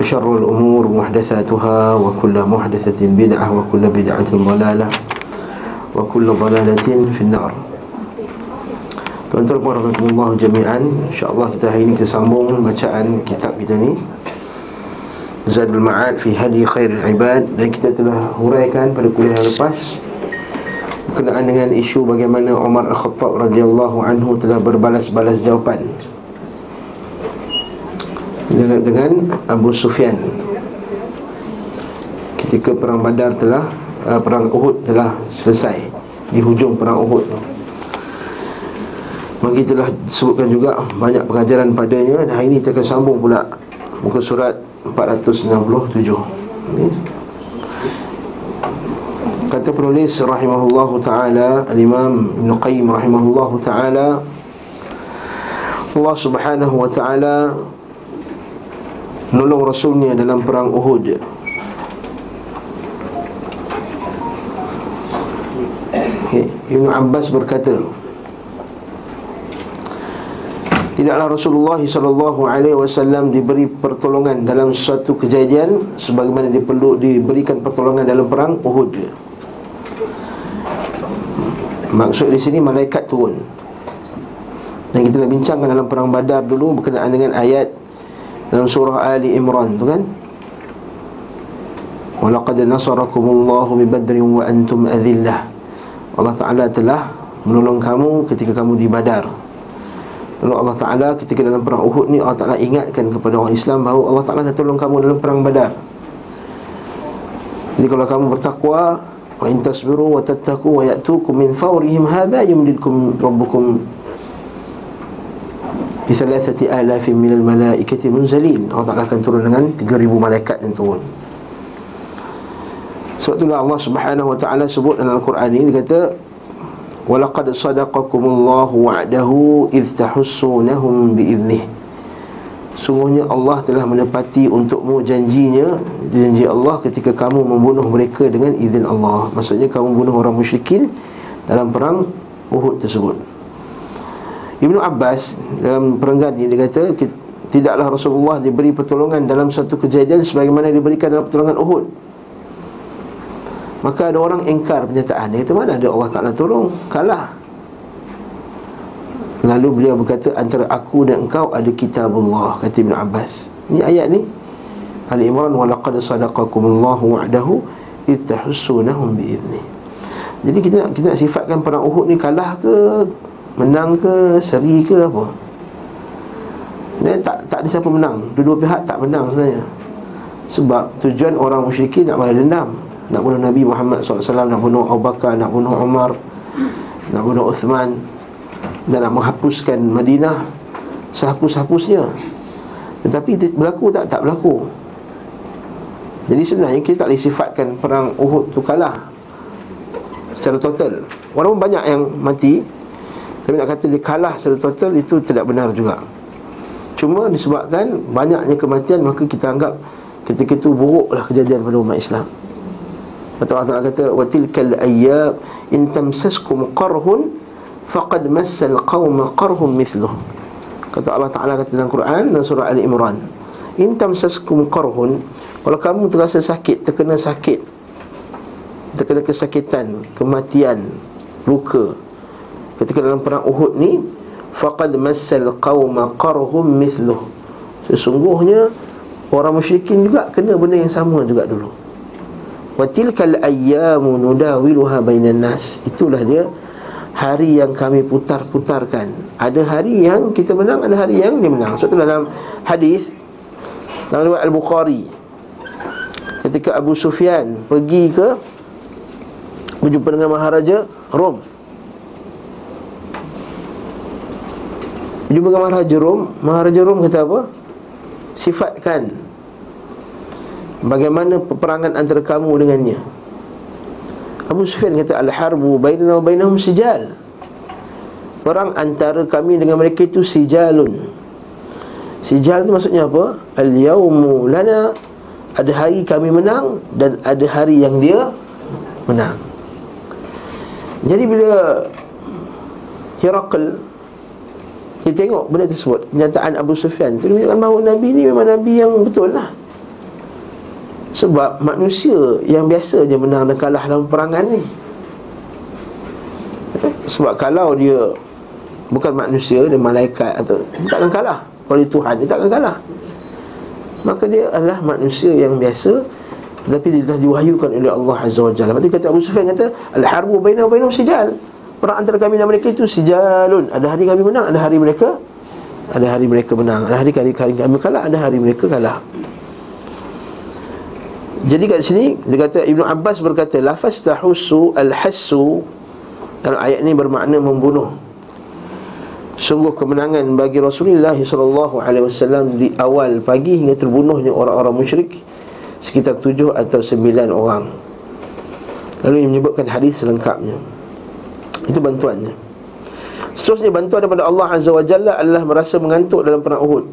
وشر الأمور محدثاتها وكل محدثة بدعة وكل بدعة ضلالة وكل ضلالة في النار Tuan-tuan warahmatullahi jami'an InsyaAllah kita hari ini kita sambung bacaan kitab kita ni Zadul Ma'ad fi Hadi Khairul Ibad Dan kita telah huraikan pada kuliah lepas Berkenaan dengan isu bagaimana Umar Al-Khattab radhiyallahu anhu telah berbalas-balas jawapan dengan, dengan Abu Sufyan. Ketika perang Badar telah uh, Perang Uhud telah selesai Di hujung perang Uhud tu. Maka telah disebutkan juga banyak pengajaran padanya Dan hari ini kita akan sambung pula Muka surat 467 Ini Kata penulis rahimahullah ta'ala Al-Imam Ibn Qayyim rahimahullah ta'ala Allah subhanahu wa ta'ala Menolong Rasulnya dalam perang Uhud Ibn Abbas berkata Tidaklah Rasulullah SAW diberi pertolongan dalam suatu kejadian Sebagaimana dia perlu diberikan pertolongan dalam perang Uhud Maksud di sini malaikat turun. Dan kita nak bincangkan dalam perang badar dulu Berkenaan dengan ayat Dalam surah Ali Imran tu kan? Walaqad nasarakumullahu bibadrin wa antum adhillah. Allah Ta'ala telah menolong kamu ketika kamu di badar. Lalu Allah Ta'ala ketika dalam perang Uhud ni Allah Ta'ala ingatkan kepada orang Islam bahawa Allah Ta'ala dah tolong kamu dalam perang badar. Jadi kalau kamu bertakwa Wa in tasbiru wa tattaku wa ya'tukum min fawrihim hadha yumdidkum rabbukum Bithalathati alafin minal malaikati munzalin. Allah Ta'ala akan turun dengan 3,000 malaikat yang turun. Sebab itulah Allah Subhanahu wa taala sebut dalam Al-Quran ini dia kata walaqad sadaqakumullahu wa'dahu idh tahussunahum bi'idnih. Sungguhnya Allah telah menepati untukmu janjinya Janji Allah ketika kamu membunuh mereka dengan izin Allah. Maksudnya kamu membunuh orang musyrikin Dalam perang Uhud tersebut Ibnu Abbas dalam perenggan ini dia kata Tidaklah Rasulullah diberi pertolongan dalam satu kejadian Sebagaimana diberikan dalam pertolongan Uhud. Maka ada orang ingkar pernyataan. Dia kata mana ada Allah Ta'ala tolong? Kalah. Lalu beliau berkata Antara aku dan engkau ada kitabullah Kata Ibn Abbas. Ini ayat ni. Ali Imran Walaqad sadaqakumullahu wa'dahu Ittahussunahum bi'izni Jadi kita kita sifatkan perang Uhud ni Kalah ke Menang ke Seri ke apa? Sebenarnya tak, tak ada siapa menang. Dua-dua pihak tak menang sebenarnya. Sebab tujuan orang musyrikin nak balas dendam. Nak bunuh Nabi Muhammad SAW Nak bunuh Abu Bakar Nak bunuh Umar Nak bunuh Uthman Dan nak menghapuskan Madinah. Sehapus-hapusnya. Tetapi berlaku tak? Tak berlaku. Jadi sebenarnya kita tak boleh sifatkan Perang Uhud tu kalah. Secara total. Walaupun banyak yang mati Tapi nak kata dia kalah secara total Itu tidak benar juga. Cuma disebabkan banyaknya kematian Maka kita anggap ketika itu buruklah kejadian pada umat Islam. Kata Allah Ta'ala kata tilkal ayyab In tamsaskum qarhun Faqad massal qawma qarhum mithluh Kata Allah Ta'ala kata dalam Quran Dan surah Ali Imran In tamsaskum qarhun Kalau kamu terasa sakit Terkena sakit Terkena kesakitan Kematian Luka Ketika dalam perang Uhud ni Faqad massal qawma qarhum mithluh Sesungguhnya Orang musyrikin juga Kena benda yang sama juga dulu Wa tilkal ayyamu nudawiluha bainan nas. Itulah dia hari yang kami putar-putarkan. Ada hari yang kita menang, ada hari yang dia menang. So dalam hadis dalam riwayat Al-Bukhari ketika Abu Sufyan pergi ke berjumpa dengan Maharaja Rom. Berjumpa dengan Maharaja Rom, Maharaja Rom kata apa? Sifatkan Bagaimana peperangan antara kamu dengannya. Abu Sufyan kata Al-harbu bainana wa bainahum sijal. Perang antara kami dengan mereka itu sijalun. Sijal itu maksudnya apa? Al-yawmu lana Ada hari kami menang Dan ada hari yang dia menang. Jadi bila Herakl Dia tengok benda tersebut. Kenyataan Abu Sufyan. Itu menunjukkan bahawa Nabi ni memang Nabi yang betul lah. Sebab manusia yang biasa je menang dan kalah dalam perangan ni. Sebab kalau dia bukan manusia, dia malaikat atau Dia takkan kalah. Kalau dia Tuhan, dia takkan kalah. Maka dia adalah manusia yang biasa Tetapi dia telah diwahyukan oleh Allah Azza wa Jalla. Tu kata Abu Sufyan kata Al-harbu bainah bainah sijal Perang antara kami dan mereka itu sijalun Ada hari kami menang, ada hari mereka Ada hari mereka menang Ada hari kami, kami kalah, ada hari mereka kalah jadi kat sini dia kata Ibnu Abbas berkata lafaz tahussu al-hassu dalam ayat ini bermakna membunuh. Sungguh kemenangan bagi Rasulullah sallallahu alaihi wasallam di awal pagi hingga terbunuhnya orang-orang musyrik sekitar tujuh atau sembilan orang. Lalu ia menyebutkan hadis selengkapnya. Itu bantuannya. Seterusnya bantuan daripada Allah Azza wa Jalla adalah merasa mengantuk dalam perang Uhud.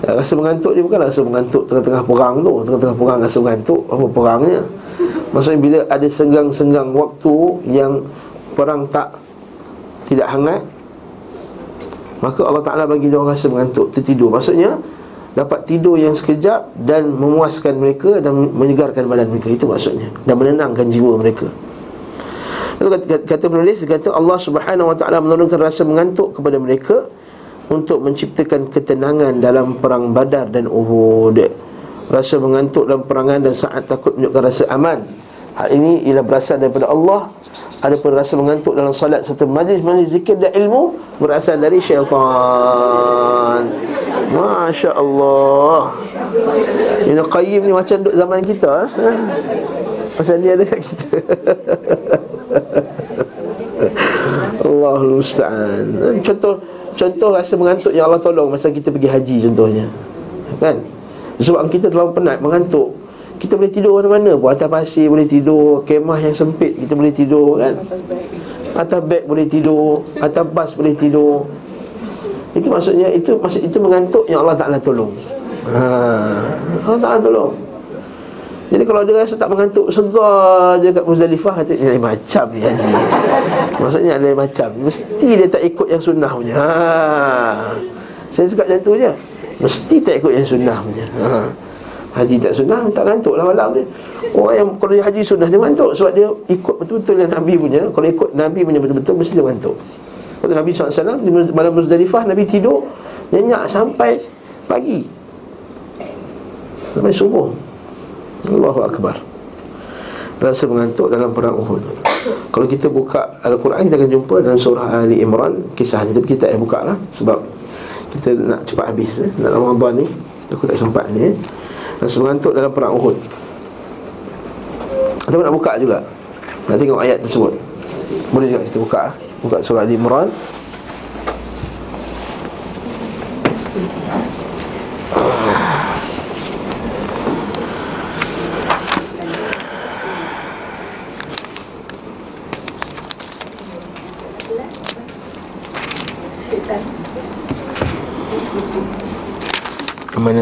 Rasa mengantuk dia bukan rasa mengantuk tengah-tengah perang tu. Tengah-tengah perang rasa mengantuk Apa perangnya. Maksudnya bila ada senggang-senggang waktu Yang perang tak Tidak hangat Maka Allah Ta'ala bagi dia rasa mengantuk Tertidur. Maksudnya Dapat tidur yang sekejap Dan memuaskan mereka Dan menyegarkan badan mereka. Itu maksudnya. Dan menenangkan jiwa mereka Kata, penulis Kata Allah Subhanahu Wa Ta'ala menurunkan rasa mengantuk kepada mereka untuk menciptakan ketenangan dalam perang Badar dan Uhud. Rasa mengantuk dalam perangan dan saat takut menunjukkan rasa aman. Hal ini ialah berasal daripada Allah. Ada pun rasa mengantuk dalam salat serta majlis-majlis zikir dan ilmu berasal dari syaitan. Masya Allah. Ibn Qayyim ni macam duduk zaman kita. Ha? Macam dia ada kat kita. Allahul Musta'an. Contoh Contoh rasa mengantuk yang Allah tolong Masa kita pergi haji contohnya. Kan? Sebab kita terlalu penat mengantuk. Kita boleh tidur mana-mana pun. Atas pasir boleh tidur Kemah yang sempit kita boleh tidur kan? Atas beg boleh tidur Atas bas boleh tidur. Itu maksudnya Itu maksud itu mengantuk yang Allah Ta'ala tolong. Ha. Allah Ta'ala tolong jadi kalau dia rasa tak mengantuk Segar je kat Muzdalifah Kata ni lain macam ni haji? Maksudnya lain macam Mesti dia tak ikut yang sunnah punya. Ha. Saya cakap macam tu je. Mesti tak ikut yang sunnah punya. Ha. Haji tak sunnah Tak ngantuk lah malam ni. Orang yang kalau dia haji sunnah Dia ngantuk Sebab dia ikut betul-betul yang Nabi punya. Kalau ikut Nabi punya betul-betul Mesti dia ngantuk. Kata Nabi SAW Di malam Muzdalifah Nabi tidur Nyenyak sampai pagi. Sampai subuh Allahu Akbar. Rasa mengantuk dalam perang Uhud. Kalau kita buka Al-Quran Kita akan jumpa dalam surah Ali Imran Kisah ni. Tapi kita eh, buka lah Sebab kita nak cepat habis eh. Nak Ramadan ni Aku tak sempat ni eh. Rasa mengantuk dalam perang Uhud. Kita nak buka juga. Nak tengok ayat tersebut. Boleh juga kita buka Buka surah Ali Imran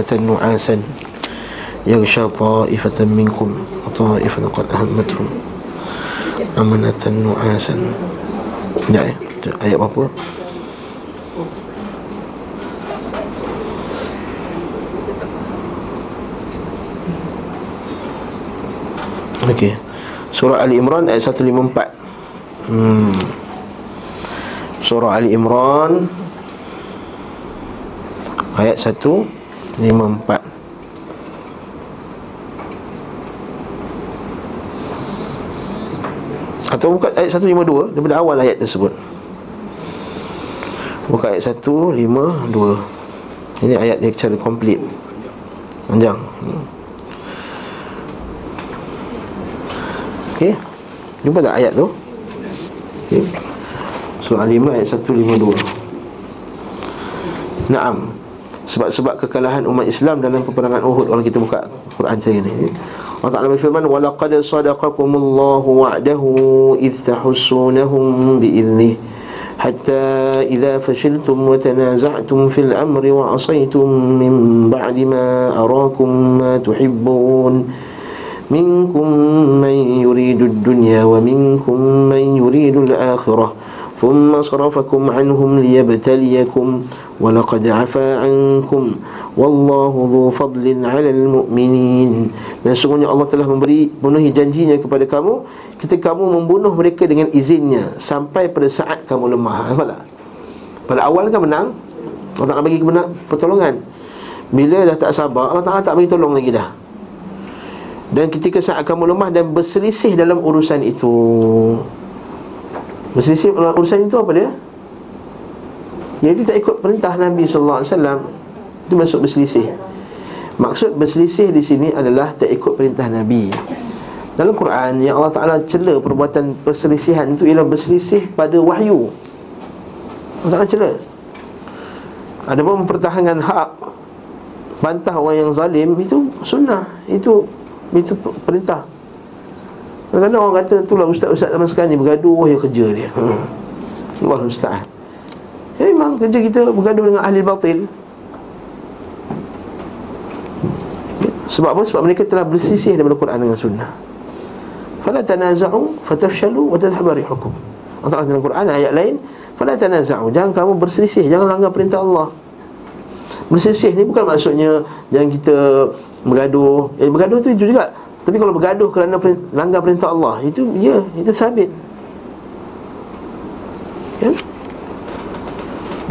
أمنة نعاسا يغشى طائفة منكم وطائفة قد أهمتهم أمنة نعاسا Ya, ayat berapa? Okey. Surah Ali Imran ayat 154. Hmm. Surah Ali Imran ayat 1 lima empat. Atau buka ayat 152 Daripada awal ayat tersebut. Buka ayat 152 Ini ayat dia secara komplit. Panjang. Okey. Jumpa tak ayat tu? Okey. Surah 5 ayat 152 Naam sebab-sebab kekalahan umat Islam dalam peperangan Uhud. Kalau kita buka Quran saya ni. Allah Taala berfirman walaqad sadaqakumullahu wa'dahu idh tahussunahum bi'idhni hatta idza fashiltum wa tanaza'tum fil amri wa asaytum min ba'di ma arakum ma tuhibbun. Minkum man yuridu ad-dunya wa minkum man yuridu al-akhirah ثم صرفكم عنهم ليبتليكم ولقد عفا عنكم والله ذو فضل على المؤمنين dan sungguhnya Allah telah memberi penuhi janjinya kepada kamu ketika kamu membunuh mereka dengan izinnya sampai pada saat kamu lemah apa tak pada awal kan menang Allah tak bagi kebenar pertolongan bila dah tak sabar Allah Taala tak bagi tolong lagi dah dan ketika saat kamu lemah dan berselisih dalam urusan itu Berselisih urusan itu apa dia? Iaitu tak ikut perintah Nabi SAW Itu masuk berselisih. Maksud berselisih di sini adalah tak ikut perintah Nabi. Dalam Quran yang Allah Ta'ala cela perbuatan perselisihan itu Ialah berselisih pada wahyu. Allah Ta'ala cela. Ada pun mempertahankan hak Bantah orang yang zalim Itu sunnah. Itu itu perintah Kadang-kadang orang kata Itulah ustaz-ustaz zaman sekarang ni Bergaduh ya kerja dia. Hmm. Allah ustaz Ya memang kerja kita bergaduh dengan ahli batil Sebab apa? Sebab mereka telah bersisih daripada Quran dengan sunnah. Fala tanaza'u fatafshalu wa tadhhabari hukum. Allah dalam Quran ayat lain Fala tanaza'u Jangan kamu berselisih Jangan langgar perintah Allah. Berselisih ni bukan maksudnya Jangan kita bergaduh. Eh bergaduh tu juga tapi kalau bergaduh kerana langgar perintah Allah itu ya itu sabit. Ya?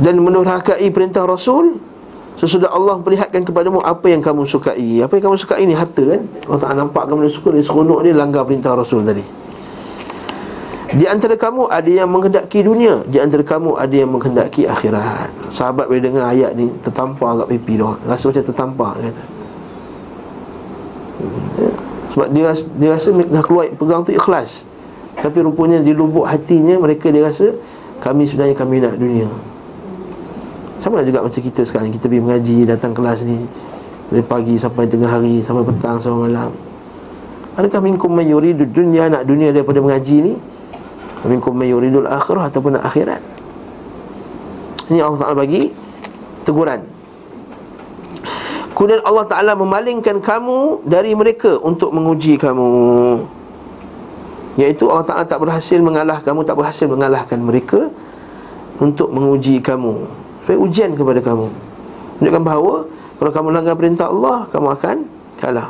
Dan menurhakai perintah Rasul sesudah Allah perlihatkan kepadamu apa yang kamu sukai. Apa yang kamu sukai ini harta kan? Allah tak nampak kamu suka dia seronok dia langgar perintah Rasul tadi. Di antara kamu ada yang menghendaki dunia Di antara kamu ada yang menghendaki akhirat. Sahabat bila dengar ayat ni Tertampar agak pipi dia Rasa macam tertampar kata sebab dia dia rasa dah keluar pegang tu ikhlas. Tapi rupanya di lubuk hatinya mereka dia rasa Kami sebenarnya kami nak dunia. Sama juga macam kita sekarang. Kita pergi mengaji, datang kelas ni. Dari pagi sampai tengah hari, sampai petang, sampai malam. Adakah minkum mayuridu dunia nak dunia daripada mengaji ni? Minkum mayuridul akhirah ataupun nak akhirat? Ini Allah Ta'ala bagi teguran Kemudian Allah Ta'ala memalingkan kamu dari mereka untuk menguji kamu. Iaitu Allah Ta'ala tak berhasil mengalah kamu Tak berhasil mengalahkan mereka Untuk menguji kamu. Supaya ujian kepada kamu. Menunjukkan bahawa Kalau kamu langgar perintah Allah Kamu akan kalah.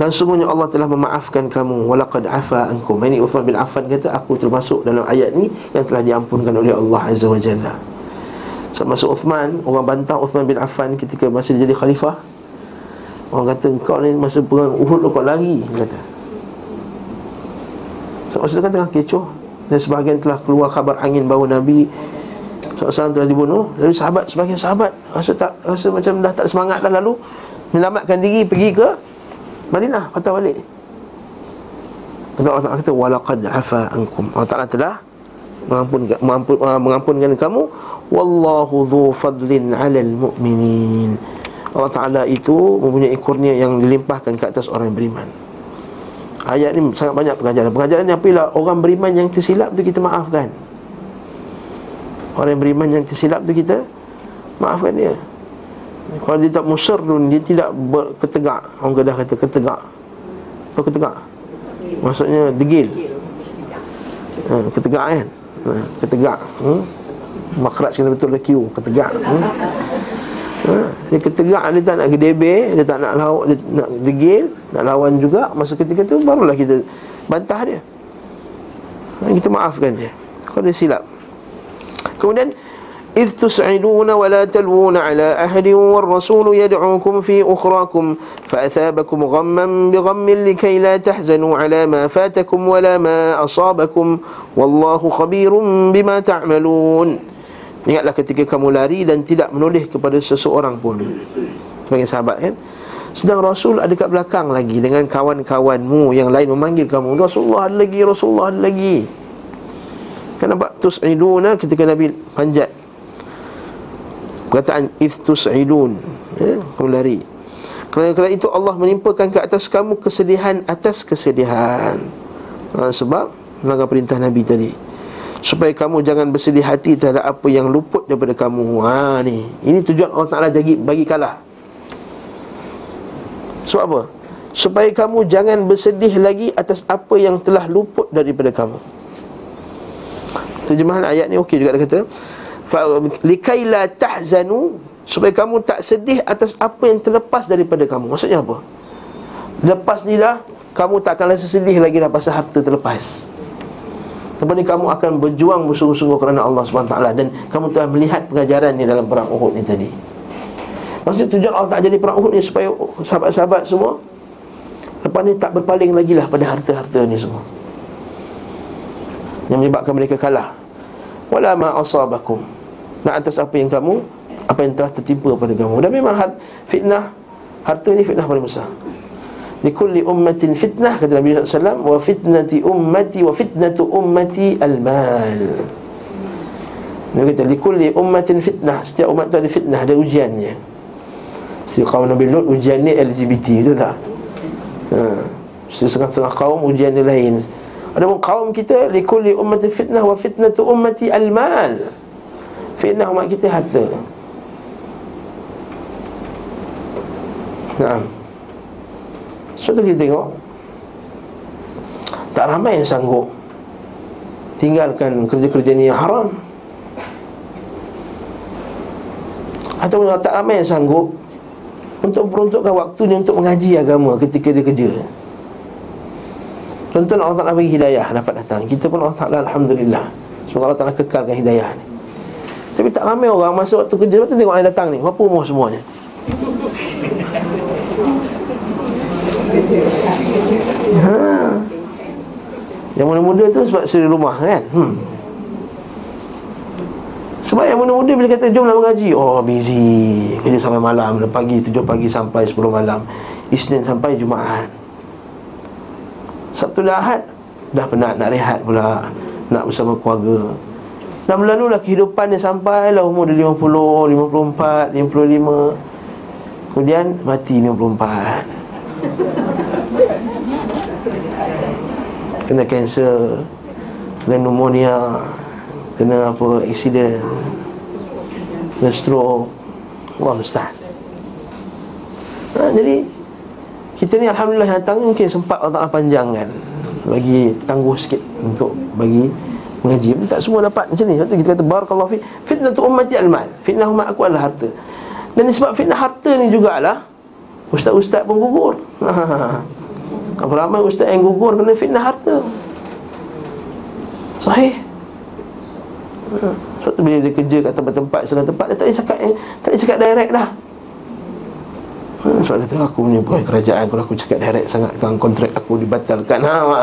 Dan sungguhnya Allah telah memaafkan kamu. Walaqad afa ankum. Ini Uthman bin Affan kata Aku termasuk dalam ayat ni Yang telah diampunkan oleh Allah Azza wa Jalla Masuk Uthman Orang bantah Uthman bin Affan ketika masih jadi khalifah. Orang kata kau ni masa perang Uhud kau lari Dia kata. So masa kan tengah kecoh. Dan sebahagian telah keluar khabar angin bahawa Nabi. SAW telah dibunuh. Lalu sahabat, sebagian sahabat Rasa tak, rasa macam dah tak semangat dah lalu Menyelamatkan diri pergi ke Madinah, patah balik. Tapi Allah Ta'ala kata Walaqad afa ankum. Allah Ta'ala telah mengampunkan, mengampun, mengampunkan kamu Wallahu dhu fadlin alal mu'minin. Allah Ta'ala itu mempunyai kurnia yang dilimpahkan ke atas orang yang beriman. Ayat ni sangat banyak pengajaran. Pengajaran ni apabila orang beriman yang tersilap tu kita maafkan. Orang yang beriman yang tersilap tu kita Maafkan dia. Kalau dia tak musyrun Dia tidak berketegak. Orang kedah kata ketegak. Atau ketegak? Maksudnya degil. Ha, Ketegak kan ha, Ketegak hmm? Makhraj kena betul Q Ketegak hmm? ha? Dia ketegak Dia tak nak kedebe Dia tak nak lawan Dia nak degil Nak lawan juga Masa ketika tu Barulah kita Bantah dia ha? Kita maafkan dia Kalau dia silap Kemudian إذ تسعدون ولا تلوون على أحد والرسول يدعوكم في أخراكم فأثابكم غما بغم لكي لا تحزنوا على ما فاتكم ولا ما أصابكم والله خبير بما تعملون Ingatlah ketika kamu lari dan tidak menulis kepada seseorang pun Sebagai sahabat kan Sedang Rasul ada kat belakang lagi Dengan kawan-kawanmu yang lain memanggil kamu Rasulullah ada lagi, Rasulullah ada lagi Kenapa tus'iduna ketika Nabi panjat Perkataan istus'ilun ya, Kamu lari. Kerana, kerana itu Allah menimpakan ke atas kamu kesedihan atas kesedihan. Ha, Sebab melanggar perintah Nabi tadi. Supaya kamu jangan bersedih hati terhadap apa yang luput daripada kamu. Ha, ni. Ini tujuan Allah Ta'ala bagi, bagi kalah. Sebab apa? Supaya kamu jangan bersedih lagi atas apa yang telah luput daripada kamu. Terjemahan ayat ni okey juga dia kata Likai la tahzanu Supaya kamu tak sedih atas apa yang terlepas daripada kamu. Maksudnya apa? Lepas ni lah Kamu tak akan rasa sedih lagi dah pasal harta terlepas. Lepas ni kamu akan berjuang bersungguh-sungguh kerana Allah SWT Dan kamu telah melihat pengajaran ni dalam perang Uhud ni tadi. Maksudnya tujuan Allah tak jadi perang Uhud ni Supaya sahabat-sahabat semua Lepas ni tak berpaling lagi lah pada harta-harta ni semua. Yang menyebabkan mereka kalah. Wala ma asabakum Nak atas apa yang kamu apa yang telah tertimpa pada kamu. Dan memang fitnah harta ni fitnah paling besar. Likulli ummatin fitnah kata Nabi SAW wa fitnati ummati wa fitnatu ummati al-mal. Nabi kata likulli ummatin fitnah. Setiap umat tu ada fitnah ada ujiannya. Si kaum Nabi Lut ujian ni LGBT betul tak? Ha. setengah-setengah kaum ujian dia lain. Ada pun kaum kita likulli ummatin fitnah wa fitnatu ummati al-mal fitnah umat kita harta. Nah. Suatu kita tengok. Tak ramai yang sanggup Tinggalkan kerja-kerja ni yang haram. Atau tak ramai yang sanggup Untuk peruntukkan waktu ni untuk mengaji agama ketika dia kerja. Tentu Allah Ta'ala bagi hidayah dapat datang. Kita pun Allah Ta'ala Alhamdulillah. Semoga Allah Ta'ala kekalkan hidayah ni Tapi tak ramai orang masa waktu kerja. Lepas tu tengok yang datang ni Berapa umur semuanya? Ha. Yang muda-muda tu sebab suri rumah kan? Hmm. Sebab yang muda-muda bila kata jomlah mengaji. Oh busy. Kerja sampai malam. Pagi tujuh pagi sampai sepuluh malam. Isnin sampai Jumaat. Sabtu dan Ahad Dah penat nak rehat pula. Nak bersama keluarga Dan lah kehidupan dia sampai lah umur dia 50, 54, 55 Kemudian mati 54 kena kanser kena pneumonia kena apa accident kena stroke. Allah mustahil ha, jadi kita ni Alhamdulillah yang datang mungkin sempat Allah Ta'ala panjangkan. Bagi tangguh sikit untuk bagi mengaji tak semua dapat macam ni. Sebab kita kata barakallahu fi fitnah tu ummati al-mal. Fitnah umat aku adalah harta. Dan sebab fitnah harta ni jugalah ustaz-ustaz pun gugur. Apa ramai ustaz yang gugur kena fitnah harta? Sahih. Ha. Sebab tu bila dia kerja kat tempat-tempat Setengah tempat dia tak boleh cakap Tak boleh cakap direct dah. Ha. Sebab kata aku punya boy kerajaan Kalau aku cakap direct sangat kan kontrak aku dibatalkan. Ha, ha.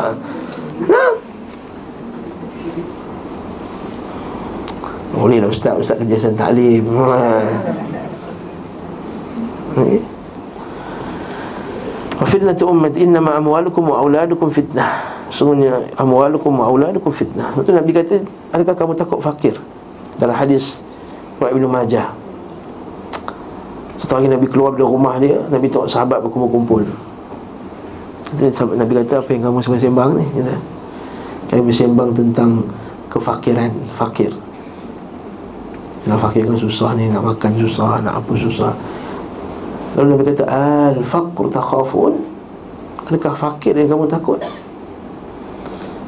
Boleh lah ustaz Ustaz kerja sen taklim. Wa fitnatu ummat innama amwalukum wa auladukum fitnah. Sungguhnya amwalukum wa auladukum fitnah. Itu Nabi kata, adakah kamu takut fakir? Dalam hadis Riwayat Ibn Majah. Hari Nabi keluar dari rumah dia, Nabi tengok sahabat berkumpul-kumpul. Kata sahabat Nabi kata, apa yang kamu sembang-sembang ni? Kata, kami bersembang tentang kefakiran, fakir. Nak fakir kan susah ni, nak makan susah, nak apa susah. Lalu Nabi kata Al-faqr takhafun? Adakah fakir yang kamu takut?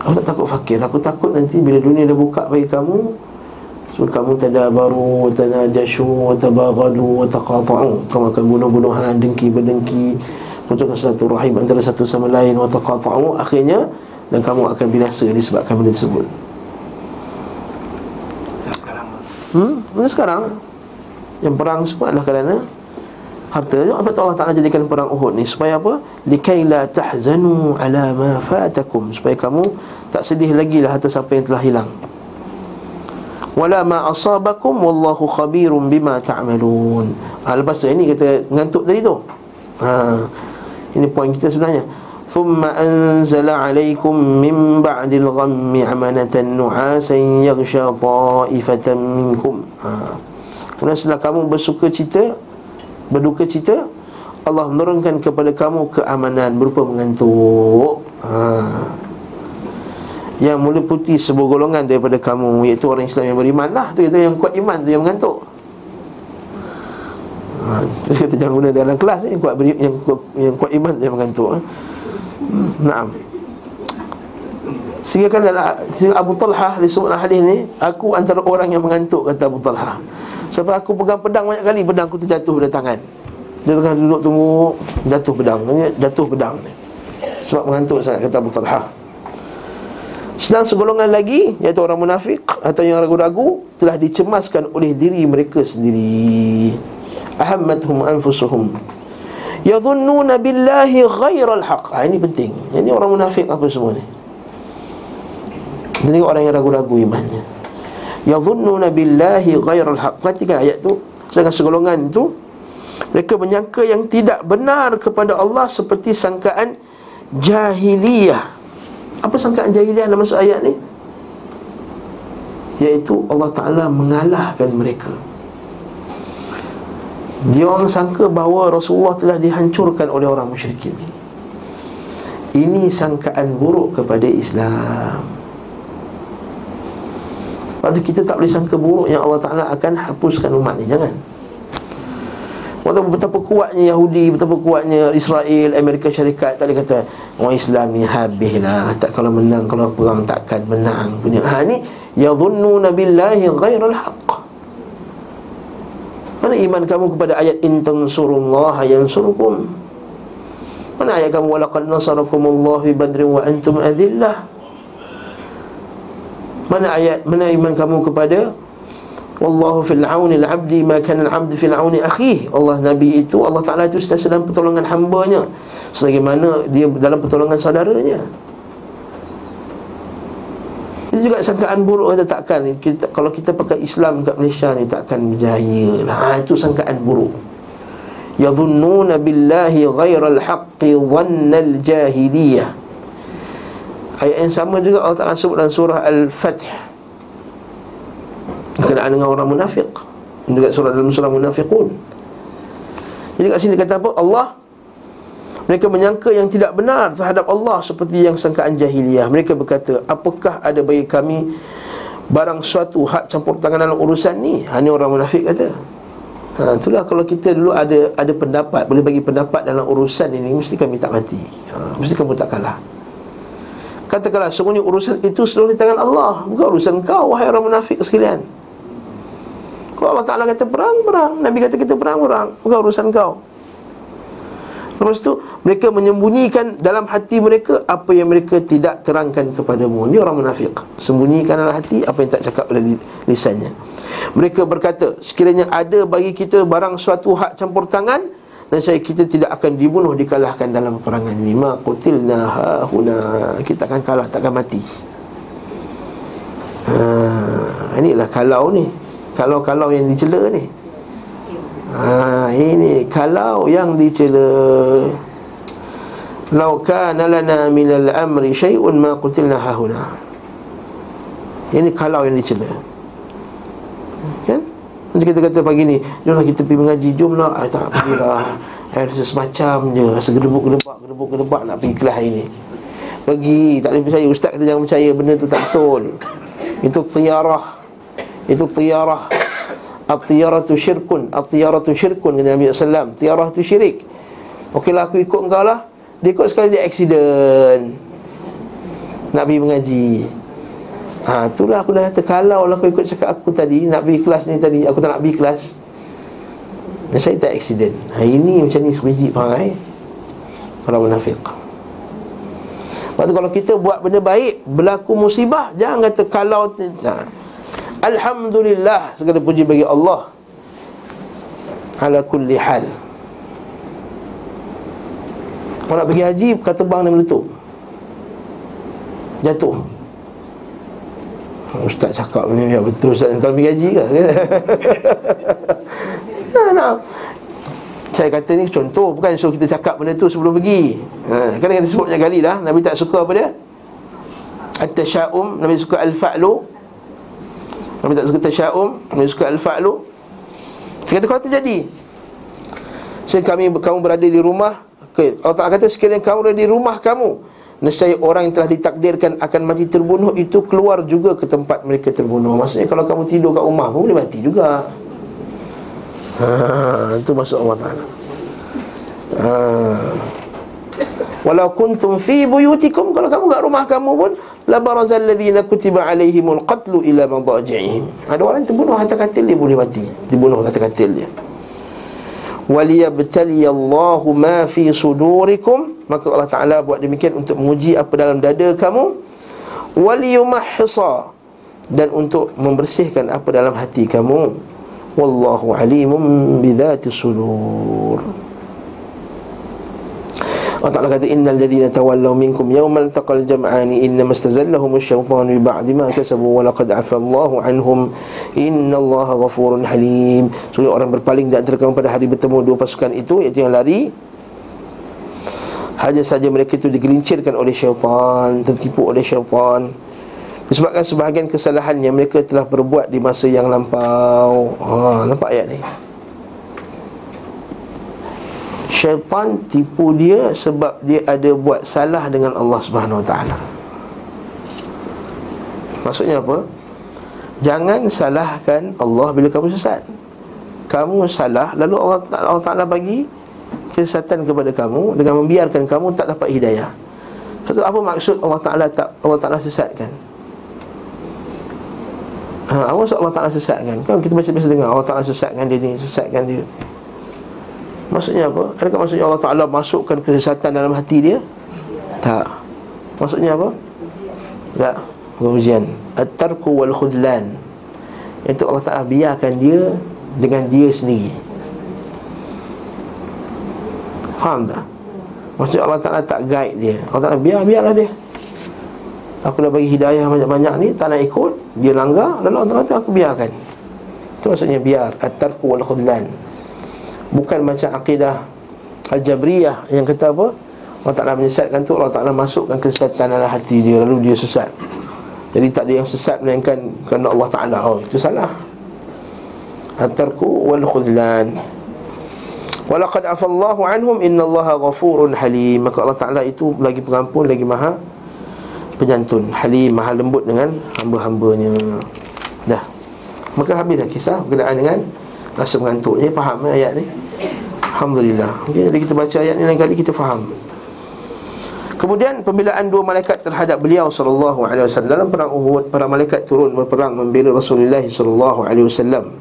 Aku tak takut fakir. Aku takut nanti bila dunia dah buka bagi kamu So kamu tadabaru Tanajashu Tabagadu Taqata'u Kamu akan bunuh-bunuhan Dengki berdengki Putuskan satu rahim Antara satu sama lain Taqata'u Akhirnya Dan kamu akan binasa Disebabkan benda tersebut Hmm? Benda sekarang? Yang perang semua adalah kerana harta apa Allah Taala jadikan perang Uhud ni? Supaya apa? Likai la tahzanu ala ma fatakum. Supaya kamu tak sedih lagi lah atas apa yang telah hilang. Wala ma asabakum wallahu khabirum bima ta'malun. Ha, lepas tu ini kata ngantuk tadi tu. Ha. Ini poin kita sebenarnya ثم أنزل عليكم من بعد الغم عمنة نعاسا يغشى طائفة منكم ha. Kemudian setelah kamu bersuka cita Berduka cita Allah menurunkan kepada kamu keamanan Berupa mengantuk ha. Yang meliputi sebuah golongan daripada kamu Iaitu orang Islam yang beriman lah Itu kita yang kuat iman tu yang mengantuk ha. Terus kita jangan guna dalam kelas Yang kuat, beri, yang kuat, yang kuat iman tu yang mengantuk ha. Naam. Sehingga kan sehingga Abu Talha disebut hadis ni Aku antara orang yang mengantuk kata Abu Talha. Sebab aku pegang pedang banyak kali Pedang aku terjatuh pada tangan. Dia tengah duduk tunggu Jatuh pedang. Jatuh pedang ni. Sebab mengantuk sangat kata Abu Talha. Sedang segolongan lagi Iaitu orang munafik Atau yang ragu-ragu Telah dicemaskan oleh diri mereka sendiri. Ahammathum anfusuhum Yadhunnuna billahi ghairal haq ha, Ini penting. Ini orang munafik apa semua ni? Tengok orang yang ragu-ragu imannya. Yadhunnuna billahi ghairal haq Perhatikan ayat tu. Sedangkan segolongan itu Mereka menyangka yang tidak benar kepada Allah Seperti sangkaan jahiliyah. Apa sangkaan jahiliyah dalam masuk ayat ni? Iaitu Allah Ta'ala mengalahkan mereka Dia orang sangka bahawa Rasulullah telah dihancurkan oleh orang musyrikin. Ini sangkaan buruk kepada Islam. Lepas kita tak boleh sangka buruk Yang Allah Ta'ala akan hapuskan umat ni. Jangan. Betapa, betapa kuatnya Yahudi Betapa kuatnya Israel Amerika Syarikat Tak boleh kata Orang Islam ni habis lah. Tak, Kalau menang Kalau perang takkan menang. Punya. Ha ni Yadhunnuna billahi ghairal haqq Mana iman kamu kepada ayat In tansurullah yansurkum Mana ayat kamu Walaqad nasarakumullah Bi badrin wa antum adillah mana ayat mana iman kamu kepada Wallahu fil auni al-'abdi ma kana al-'abd fil auni akhihi. Allah Nabi itu Allah Taala itu sentiasa dalam pertolongan hamba-Nya sebagaimana dia dalam pertolongan saudaranya. Itu juga sangkaan buruk kita takkan kita, Kalau kita pakai Islam kat Malaysia ni Takkan berjaya lah. Ha, Itu sangkaan buruk. Yadhunnuna billahi ghairal haqqi Dhannal jahiliyah. Ayat yang sama juga Allah Ta'ala sebut dalam surah Al-Fatih Berkenaan dengan orang munafik Juga surah dalam surah munafiqun. Jadi kat sini kata apa? Allah Mereka menyangka yang tidak benar terhadap Allah Seperti yang sangkaan jahiliyah Mereka berkata Apakah ada bagi kami Barang suatu hak campur tangan dalam urusan ni? Ini ha, orang munafik kata. Ha, itulah kalau kita dulu ada ada pendapat Boleh bagi pendapat dalam urusan ini Mesti kami tak mati. Ha, Mesti kamu tak kalah. Katakanlah semuanya urusan itu seluruh di tangan Allah Bukan urusan kau wahai orang munafik sekalian. Kalau Allah Ta'ala kata perang, perang Nabi kata kita perang, perang Bukan urusan kau Lepas itu mereka menyembunyikan dalam hati mereka Apa yang mereka tidak terangkan kepadamu. Ini orang munafik Sembunyikan dalam hati apa yang tak cakap oleh lisannya. Mereka berkata Sekiranya ada bagi kita barang suatu hak campur tangan dan saya kita tidak akan dibunuh dikalahkan dalam peperangan ini. Ma qutilna huna kita akan kalah takkan mati. Ha inilah kalau ni. Kalau-kalau yang dicela ni ha ini kalau yang dicela. Lau kana lana minal amri syai'un ma qutilna hahuna. Ini kalau yang dicela. Kan? Nanti kita kata pagi ni Jomlah kita pergi mengaji Jomlah ah, Tak pergilah. Eh, Rasa semacam je Rasa gedebuk-gedebak Gedebuk-gedebak nak pergi kelas hari ni. Pergi Tak boleh percaya. Ustaz kita jangan percaya Benda tu tak betul. Itu tiarah Itu tiarah At-tiarah tu syirkun. At-tiarah tu syirkun Kata Nabi SAW Tiarah tu syirik. Okeylah aku ikut engkau lah. Dia ikut sekali dia accident. Nak pergi mengaji. Ha, itulah aku dah kata Kalau lah kau ikut cakap aku tadi Nak pergi kelas ni tadi Aku tak nak pergi kelas. Dan saya tak accident. Ha, Ini macam ni sebiji perangai. Para munafik Lepas tu kalau kita buat benda baik Berlaku musibah Jangan kata kalau nah. Alhamdulillah Segala puji bagi Allah Ala kulli hal Kalau nak pergi haji Kata bang dia meletup Jatuh Ustaz cakap ni ya betul Ustaz tak ambil gaji ke? nah, nah. Saya kata ni contoh bukan suruh kita cakap benda tu sebelum pergi. Ha, kan kita sebutnya kali dah Nabi tak suka apa dia? At-tasyaum, Nabi suka al-fa'lu. Nabi tak suka tasyaum, Nabi suka al-fa'lu. Dia kata kalau terjadi Sehingga kami, kamu berada di rumah okay. Allah Ta'ala kata sekiranya kamu berada di rumah kamu Nescaya orang yang telah ditakdirkan akan mati terbunuh Itu keluar juga ke tempat mereka terbunuh Maksudnya kalau kamu tidur kat rumah pun boleh mati juga ha, Itu maksud Allah Ta'ala ha. Walau kuntum fi buyutikum Kalau kamu kat rumah kamu pun La barazal ladhina kutiba alaihimul qatlu ila madaji'ihim. Ada orang terbunuh atas katil dia boleh mati. Dibunuh atas katil dia. Waliyabtaliyallahu ma fi sudurikum. Maka Allah Ta'ala buat demikian untuk menguji apa dalam dada kamu. Waliyumahhisa. Dan untuk membersihkan apa dalam hati kamu. Wallahu alimun bidhati sudur Allah Ta'ala kata Innal ladhina tawallaw minkum yawmal taqal jam'ani Inna mastazallahum syaitan bi ba'di ma kasabu Wa laqad afallahu anhum Inna allaha ghafurun halim. So orang berpaling di antara kamu pada hari bertemu dua pasukan itu Iaitu yang lari Hanya saja mereka itu digelincirkan oleh syaitan Tertipu oleh syaitan. Disebabkan sebahagian kesalahan yang mereka telah berbuat di masa yang lampau. Ha, Nampak ayat ni? Syaitan tipu dia sebab dia ada buat salah dengan Allah Subhanahu Wa Taala. Maksudnya apa? Jangan salahkan Allah bila kamu sesat. Kamu salah lalu Allah Allah Taala bagi kesesatan kepada kamu dengan membiarkan kamu tak dapat hidayah. Satu apa maksud Allah Taala tak Allah Taala sesatkan? Ha, apa maksud Allah Taala sesatkan? Kan kita baca biasa dengar Allah Taala sesatkan dia ni, sesatkan dia. Maksudnya apa? Adakah maksudnya Allah Ta'ala masukkan kesesatan dalam hati dia? Tak Maksudnya apa? Tak Ujian At-tarku wal khudlan Itu Allah Ta'ala biarkan dia Dengan dia sendiri Faham tak? Maksudnya Allah Ta'ala tak guide dia Allah Ta'ala biar, biarlah dia Aku dah bagi hidayah banyak-banyak ni Tak nak ikut Dia langgar Lalu Allah Ta'ala aku biarkan Itu maksudnya biar At-tarku wal khudlan Bukan macam akidah Al-Jabriyah yang kata apa? Allah Ta'ala menyesatkan tu Allah Ta'ala masukkan kesesatan dalam hati dia Lalu dia sesat. Jadi tak ada yang sesat melainkan kerana Allah Ta'ala. Oh itu salah. Antarku wal khudlan. Walaqad afallahu anhum Inna allaha ghafurun halim. Maka Allah Ta'ala itu lagi pengampun Lagi maha penyantun. Halim maha lembut dengan hamba-hambanya. Dah. Maka habislah kisah berkenaan dengan Rasa mengantuk Ni faham eh, ayat ni? Alhamdulillah. Okay, Jadi kita baca ayat ni lain kali kita faham. Kemudian pembelaan dua malaikat terhadap beliau sallallahu alaihi wasallam. Dalam perang Uhud para malaikat turun berperang membela Rasulullah sallallahu alaihi wasallam.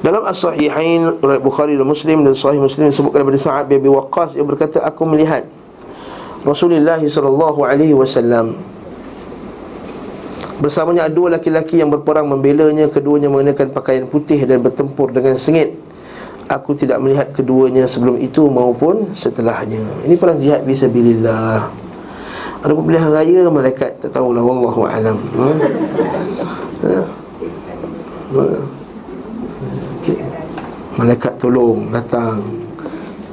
Dalam as-sahihain riwayat Bukhari dan Muslim dan sahih Muslim disebutkan daripada Sa'ad bin Waqqas yang berkata aku melihat Rasulullah sallallahu alaihi wasallam Bersamanya dua laki-laki yang berperang membelanya Keduanya mengenakan pakaian putih dan bertempur dengan sengit. Aku tidak melihat keduanya sebelum itu maupun setelahnya. Ini perang jihad bisabilillah Ada pemilihan raya malaikat tak tahulah Wallahu alam. Ha? Ha? Ha? Malaikat tolong datang.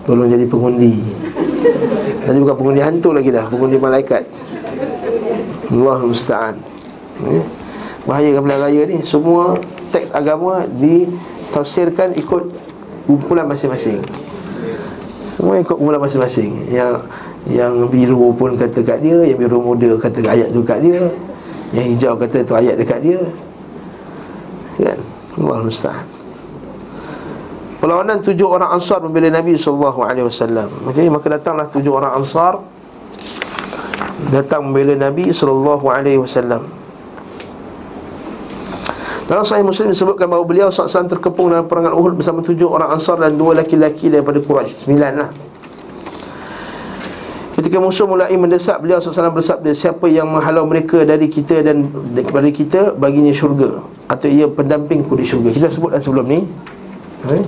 Tolong jadi pengundi. Nanti bukan pengundi hantu lagi dah Pengundi malaikat. Allah musta'an Bahaya pemilihan raya ni Semua teks agama ditafsirkan ikut kumpulan masing-masing. Semua ikut kumpulan masing-masing. Yang yang biru pun kata kat dia Yang biru muda kata ayat tu kat dia Yang hijau kata tu ayat dekat dia. Kan? Allah Musta'an. Perlawanan tujuh orang Ansar membela Nabi SAW okay, Maka datanglah tujuh orang Ansar Datang membela Nabi SAW dalam Sahih Muslim disebutkan bahawa beliau SAW terkepung dalam perangan Uhud bersama tujuh orang Ansar dan dua laki-laki daripada Quraisy. Sembilan lah. Ketika musuh mulai mendesak beliau SAW bersabda Siapa yang menghalau mereka dari kita dan kepada kita Baginya syurga Atau ia pendampingku di syurga Kita sebutkan sebelum ni okay.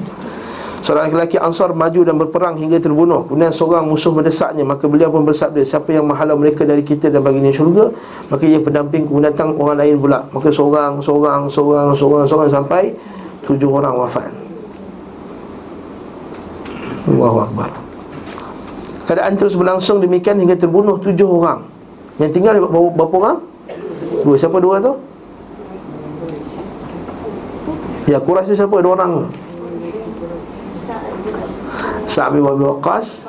Seorang lelaki Ansar maju dan berperang hingga terbunuh. Kemudian seorang musuh mendesaknya Maka beliau pun bersabda Siapa yang menghalau mereka dari kita dan baginya syurga Maka ia pendamping kemudian datang orang lain pula. Maka seorang, seorang, seorang, seorang, seorang Sampai tujuh orang wafat. Allahu Akbar. Keadaan terus berlangsung demikian hingga terbunuh tujuh orang. Yang tinggal berapa orang? Dua, siapa dua tu? Ya Quraisy siapa? Dua orang Sa'ad bin Abi Waqqas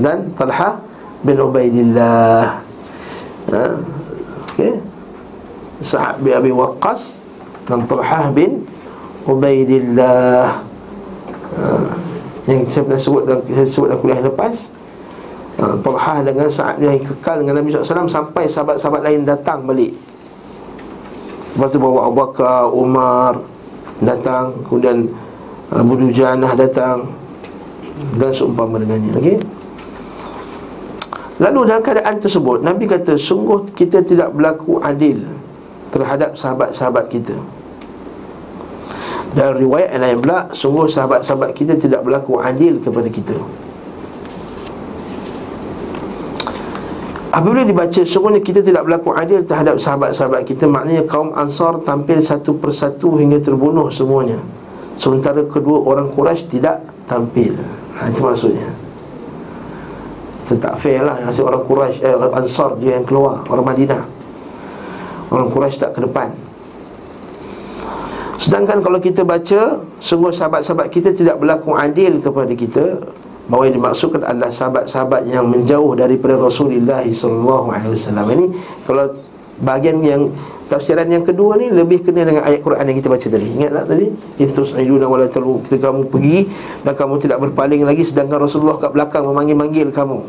dan Talha bin Ubaidillah. Ha? Okey. Sa'ad bin Abi Waqqas dan Talha bin Ubaidillah. Ha? Yang saya pernah sebut dalam, saya sebut dalam kuliah lepas ha, Talha dengan Sa'ad yang kekal dengan Nabi SAW Sampai sahabat-sahabat lain datang balik Lepas tu bawa Abu Bakar, Umar Datang Kemudian Abu Dujanah datang dan seumpama dengannya okey? Lalu dalam keadaan tersebut nabi kata sungguh kita tidak berlaku adil terhadap sahabat-sahabat kita. Dan riwayat yang lain pula sungguh sahabat-sahabat kita tidak berlaku adil kepada kita. Apabila dibaca sungguhnya kita tidak berlaku adil terhadap sahabat-sahabat kita Maknanya kaum Ansar tampil satu persatu hingga terbunuh semuanya. Sementara kedua orang Quraisy tidak tampil ha, Itu maksudnya. Tak fair lah Nasib orang Quraisy eh, Ansar dia yang keluar Orang Madinah. Orang Quraisy tak ke depan. Sedangkan kalau kita baca Sungguh sahabat-sahabat kita tidak berlaku adil kepada kita. Bahawa yang dimaksudkan adalah sahabat-sahabat yang menjauh daripada Rasulullah SAW Ini kalau bahagian yang tafsiran yang kedua ni lebih kena dengan ayat Quran yang kita baca tadi. Ingat tak tadi? Istus'iduna wala talu. Kita kamu pergi dan kamu tidak berpaling lagi sedangkan Rasulullah kat belakang memanggil-manggil kamu.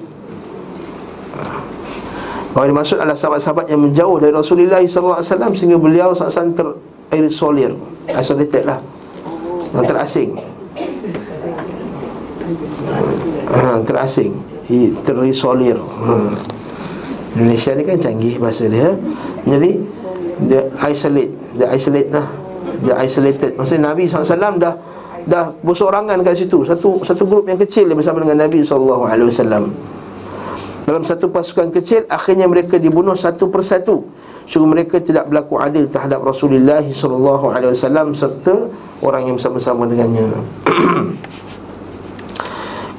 Kalau ini maksud adalah sahabat-sahabat yang menjauh dari Rasulullah SAW sehingga beliau SAW terisolir, isolated lah, yang terasing. Ha, terasing, terisolir. Hmm. Indonesia ni kan canggih bahasa dia. Jadi dia isolate dia isolate lah dia isolated. Maksudnya Nabi SAW dah dah bersorangan kat situ. Satu satu grup yang kecil bersama dengan Nabi SAW dalam satu pasukan kecil akhirnya mereka dibunuh satu persatu. Sehingga mereka tidak berlaku adil terhadap Rasulullah SAW serta orang yang bersama-sama dengannya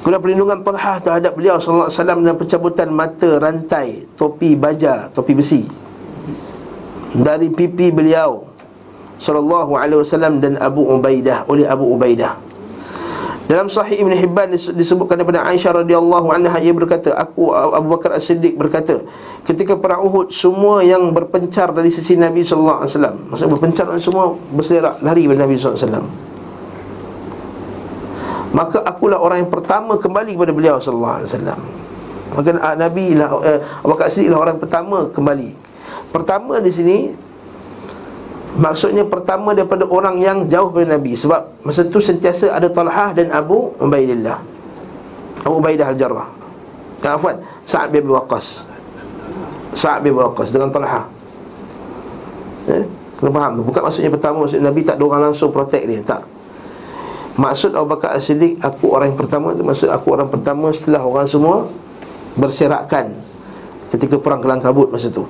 Kemudian perlindungan Talha terhadap beliau SAW dan pencabutan mata rantai topi baja, topi besi dari pipi beliau sallallahu alaihi wasallam dan Abu Ubaidah oleh Abu Ubaidah. Dalam sahih Ibn Hibban disebutkan daripada Aisyah radhiyallahu anha ia berkata, aku Abu Bakar As-Siddiq berkata, ketika perang Uhud semua yang berpencar dari sisi Nabi sallallahu alaihi wasallam, maksudnya berpencar semua berserak lari dari Nabi sallallahu alaihi wasallam. Maka akulah orang yang pertama kembali kepada beliau sallallahu alaihi wasallam. Maka ah, Nabi lah eh, Abu Bakar lah orang pertama kembali. Pertama di sini Maksudnya pertama daripada orang yang jauh dari Nabi. Sebab masa tu sentiasa ada Talhah dan Abu Ubaidillah. Abu Ubaidah Al-Jarrah. Yang Afwan Sa'ad bin Waqqas. Sa'ad bin Waqqas dengan Talhah. Eh? Kena faham tu. Bukan maksudnya pertama Maksudnya Nabi tak ada orang langsung protect dia. Tak Maksud Abu Bakar As-Siddiq Aku orang yang pertama tu Maksud aku orang pertama Setelah orang semua Berserakan Ketika perang kelang kabut masa tu.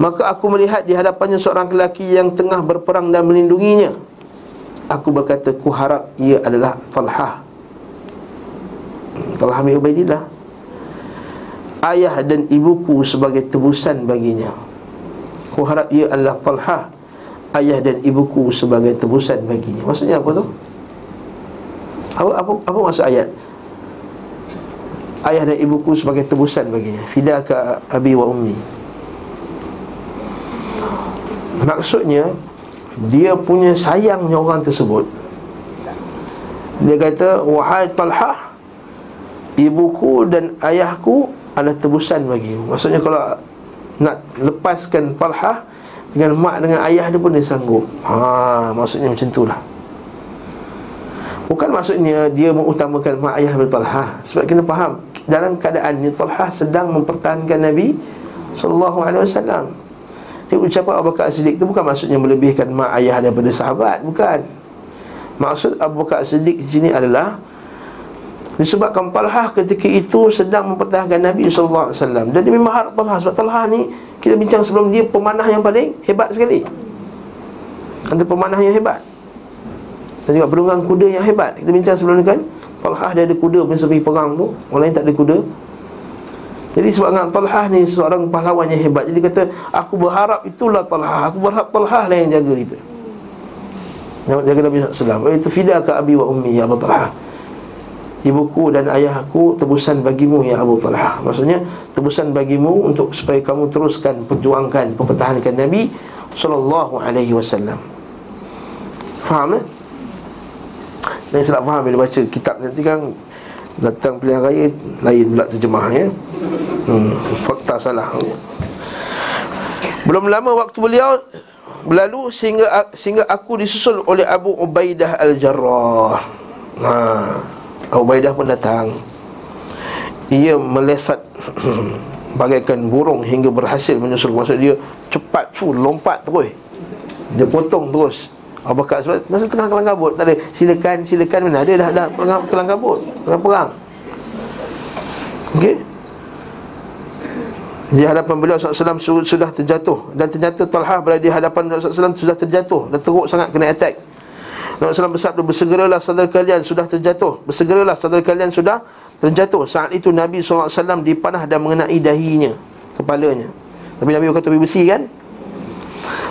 Maka aku melihat di hadapannya seorang lelaki yang tengah berperang dan melindunginya. Aku berkata, ku harap ia adalah Talhah. Talhah bin Ubaidillah. Ayah dan ibuku sebagai tebusan baginya. Ku harap ia adalah Talhah Ayah dan ibuku sebagai tebusan baginya. Maksudnya apa tu? Apa, apa, apa maksud ayat? Ayah dan ibuku sebagai tebusan baginya. Fidaka abi wa ummi. Maksudnya Dia punya sayangnya orang tersebut. Dia kata Wahai Talhah Ibuku dan ayahku Adalah tebusan bagi Maksudnya kalau Nak lepaskan Talhah Dengan mak dengan ayah dia pun dia sanggup. Ha, Maksudnya macam itulah. Bukan maksudnya dia mengutamakan mak ayah dari Talha. Sebab kena faham Dalam keadaan ni Talha sedang mempertahankan Nabi Sallallahu Alaihi Wasallam. Jadi ucapan Abu Bakar Siddiq itu bukan maksudnya melebihkan mak ayah daripada sahabat Bukan. Maksud Abu Bakar Siddiq di sini adalah Disebabkan Talhah ketika itu sedang mempertahankan Nabi SAW Dan dia memang harap Talhah. Sebab Talhah ni kita bincang sebelum dia pemanah yang paling hebat sekali. Antara pemanah yang hebat. Dan juga penunggang kuda yang hebat. Kita bincang sebelum ni kan Talhah dia ada kuda Masa pergi perang tu. Orang lain tak ada kuda. Jadi sebab dengan Talhah ni seorang pahlawan yang hebat. Jadi kata aku berharap itulah Talhah. Aku berharap Talhah lah yang jaga kita. Jaga Nabi SAW Itu fida ke Abi wa Ummi ya Abu Talha Ibuku dan ayahku tebusan bagimu ya Abu Talha Maksudnya tebusan bagimu untuk supaya kamu teruskan perjuangkan Pertahankan Nabi Sallallahu alaihi wasallam. Faham eh? Dan saya tak faham bila baca kitab nanti kan Datang pilihan raya Lain pula terjemahnya hmm, Fakta salah. Belum lama waktu beliau Berlalu sehingga sehingga aku disusul oleh Abu Ubaidah Al-Jarrah. Ha. Ubaidah pun datang. Ia melesat Bagaikan burung hingga berhasil menyusul. Maksud dia cepat full lompat terus. Dia potong terus. Abu Bakar sebab masa tengah kelang kabut Tak ada. Silakan silakan. Mana ada dah dah kelang, kabut Tengah perang. Okey? Di hadapan beliau SAW sudah terjatuh. Dan ternyata Talha berada di hadapan SAW sudah terjatuh. Dan teruk sangat kena attack Nabi SAW bersabda Bersegeralah saudara kalian sudah terjatuh. Bersegeralah saudara kalian sudah terjatuh. Saat itu Nabi SAW dipanah dan mengenai dahinya Kepalanya. Tapi Nabi berkata besi kan?